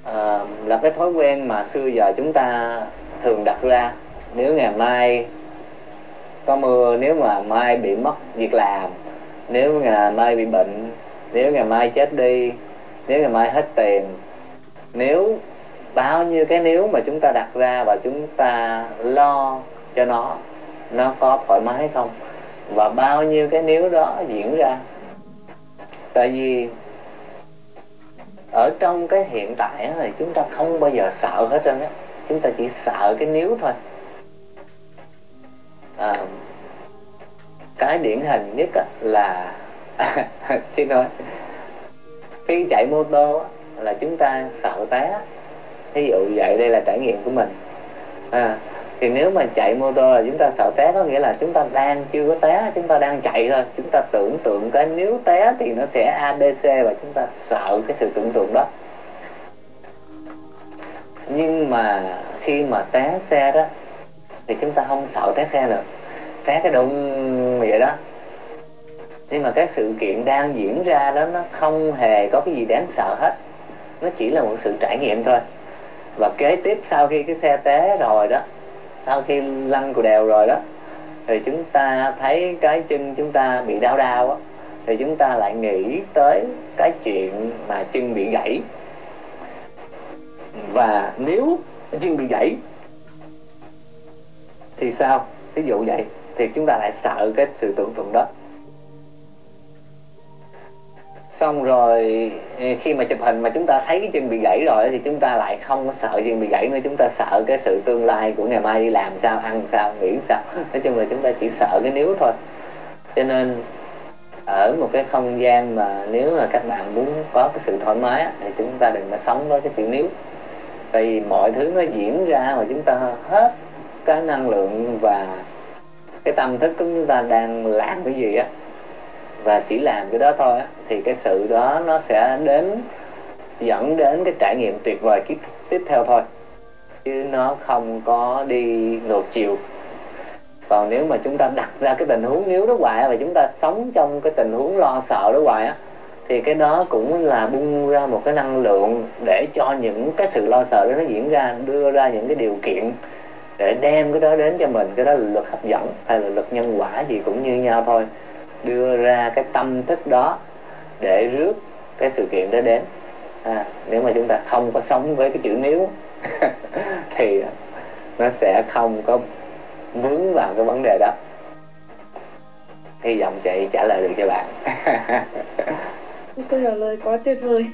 à, là cái thói quen mà xưa giờ chúng ta thường đặt ra. Nếu ngày mai có mưa nếu mà mai bị mất việc làm nếu ngày mai bị bệnh nếu ngày mai chết đi nếu ngày mai hết tiền nếu bao nhiêu cái nếu mà chúng ta đặt ra và chúng ta lo cho nó nó có thoải mái hay không? Và bao nhiêu cái nếu đó diễn ra? Tại vì ở trong cái hiện tại thì chúng ta không bao giờ sợ hết trơn á. Chúng ta chỉ sợ cái nếu thôi. À, cái điển hình nhất là xin nói khi chạy mô tô là chúng ta sợ té ví dụ vậy đây là trải nghiệm của mình. À, thì nếu mà chạy mô tô là chúng ta sợ té có nghĩa là chúng ta đang chưa có té chúng ta đang chạy thôi. Chúng ta tưởng tượng cái nếu té thì nó sẽ abc và chúng ta sợ cái sự tưởng tượng đó. Nhưng mà khi mà té xe đó thì chúng ta không sợ té xe nữa té cái đụng vậy đó. Nhưng mà cái sự kiện đang diễn ra đó nó không hề có cái gì đáng sợ hết nó chỉ là một sự trải nghiệm thôi. Và kế tiếp sau khi cái xe té rồi đó, sau khi lăn cù đèo rồi đó, thì chúng ta thấy cái chân chúng ta bị đau đau á, thì chúng ta lại nghĩ tới cái chuyện mà chân bị gãy. Và nếu chân bị gãy, thì sao? Ví dụ vậy, thì chúng ta lại sợ cái sự tưởng tượng đó xong rồi ờ, khi mà chụp hình mà chúng ta thấy cái chân bị gãy rồi thì chúng ta lại không có sợ chân bị gãy nữa. Chúng ta sợ cái sự tương lai của ngày mai đi làm sao, ăn sao nghĩ sao. Nói chung là chúng ta chỉ sợ cái nếu thôi. Cho nên, ở một cái không gian mà nếu mà các bạn muốn có cái sự thoải mái thì chúng ta đừng có sống với cái chữ nếu. Tại vì mọi thứ nó diễn ra mà chúng ta hết cái năng lượng và cái tâm thức của chúng ta đang làm cái gì á và chỉ làm cái đó thôi á, thì cái sự đó nó sẽ đến, dẫn đến cái trải nghiệm tuyệt vời tiếp tiếp theo thôi. Chứ nó không có đi ngược chiều. Còn nếu mà chúng ta đặt ra cái tình huống nếu đó hoài và chúng ta sống trong cái tình huống lo sợ đó hoài á, thì cái đó cũng là bung ra một cái năng lượng để cho những cái sự lo sợ đó nó diễn ra, đưa ra những cái điều kiện để đem cái đó đến cho mình. Cái đó là luật hấp dẫn hay là luật nhân quả gì cũng như nhau thôi đưa ra cái tâm thức đó để rước cái sự kiện đó đến. À, nếu mà chúng ta không có sống với cái chữ nếu thì nó sẽ không có vướng vào cái vấn đề đó. Hy vọng chị trả lời được cho bạn. Câu trả lời quá tuyệt vời.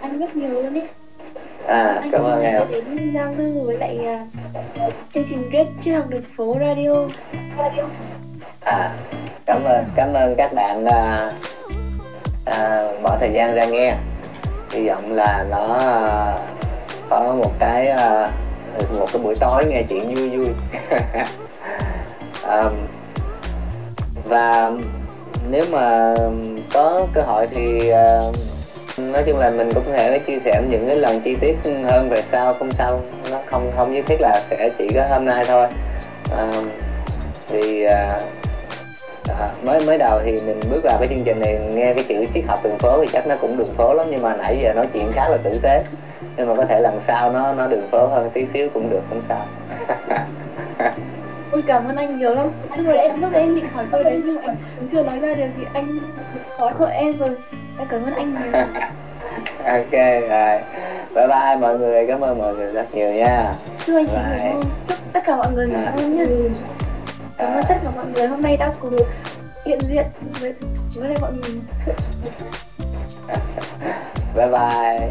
Anh rất nhiều luôn ý. À cảm ơn em. đến giao lưu với lại uh, chương trình Red triết học đường phố radio. Radio à cảm ơn cảm ơn các bạn à, à, bỏ thời gian ra nghe. Hy vọng là nó à, có một cái à, một cái buổi tối nghe chuyện vui vui. À, và nếu mà có cơ hội thì à, nói chung là mình cũng có thể chia sẻ những cái lần chi tiết hơn về sau không sao nó không không nhất thiết là sẽ chỉ có hôm nay thôi. À, thì à, à, mới mới đầu thì mình bước vào cái chương trình này nghe cái chữ triết học đường phố thì chắc nó cũng đường phố lắm nhưng mà nãy giờ nói chuyện khá là tử tế. Nhưng mà có thể lần sau nó nó đường phố hơn tí xíu cũng được không sao. Ôi cảm ơn anh nhiều lắm. Lúc đấy em, lúc đấy em định hỏi câu đấy nhưng mà anh chưa nói ra được thì anh hỏi của em rồi. Em cảm ơn anh nhiều. Ok rồi. Bye bye mọi người, cảm ơn mọi người rất nhiều nha. Chúc anh chị ngủ ngon. Chúc tất cả mọi người ngủ ngon nhé Cảm ơn tất cả mọi người. Hôm nay đã cùng hiện diện với, với mọi người. Bye bye.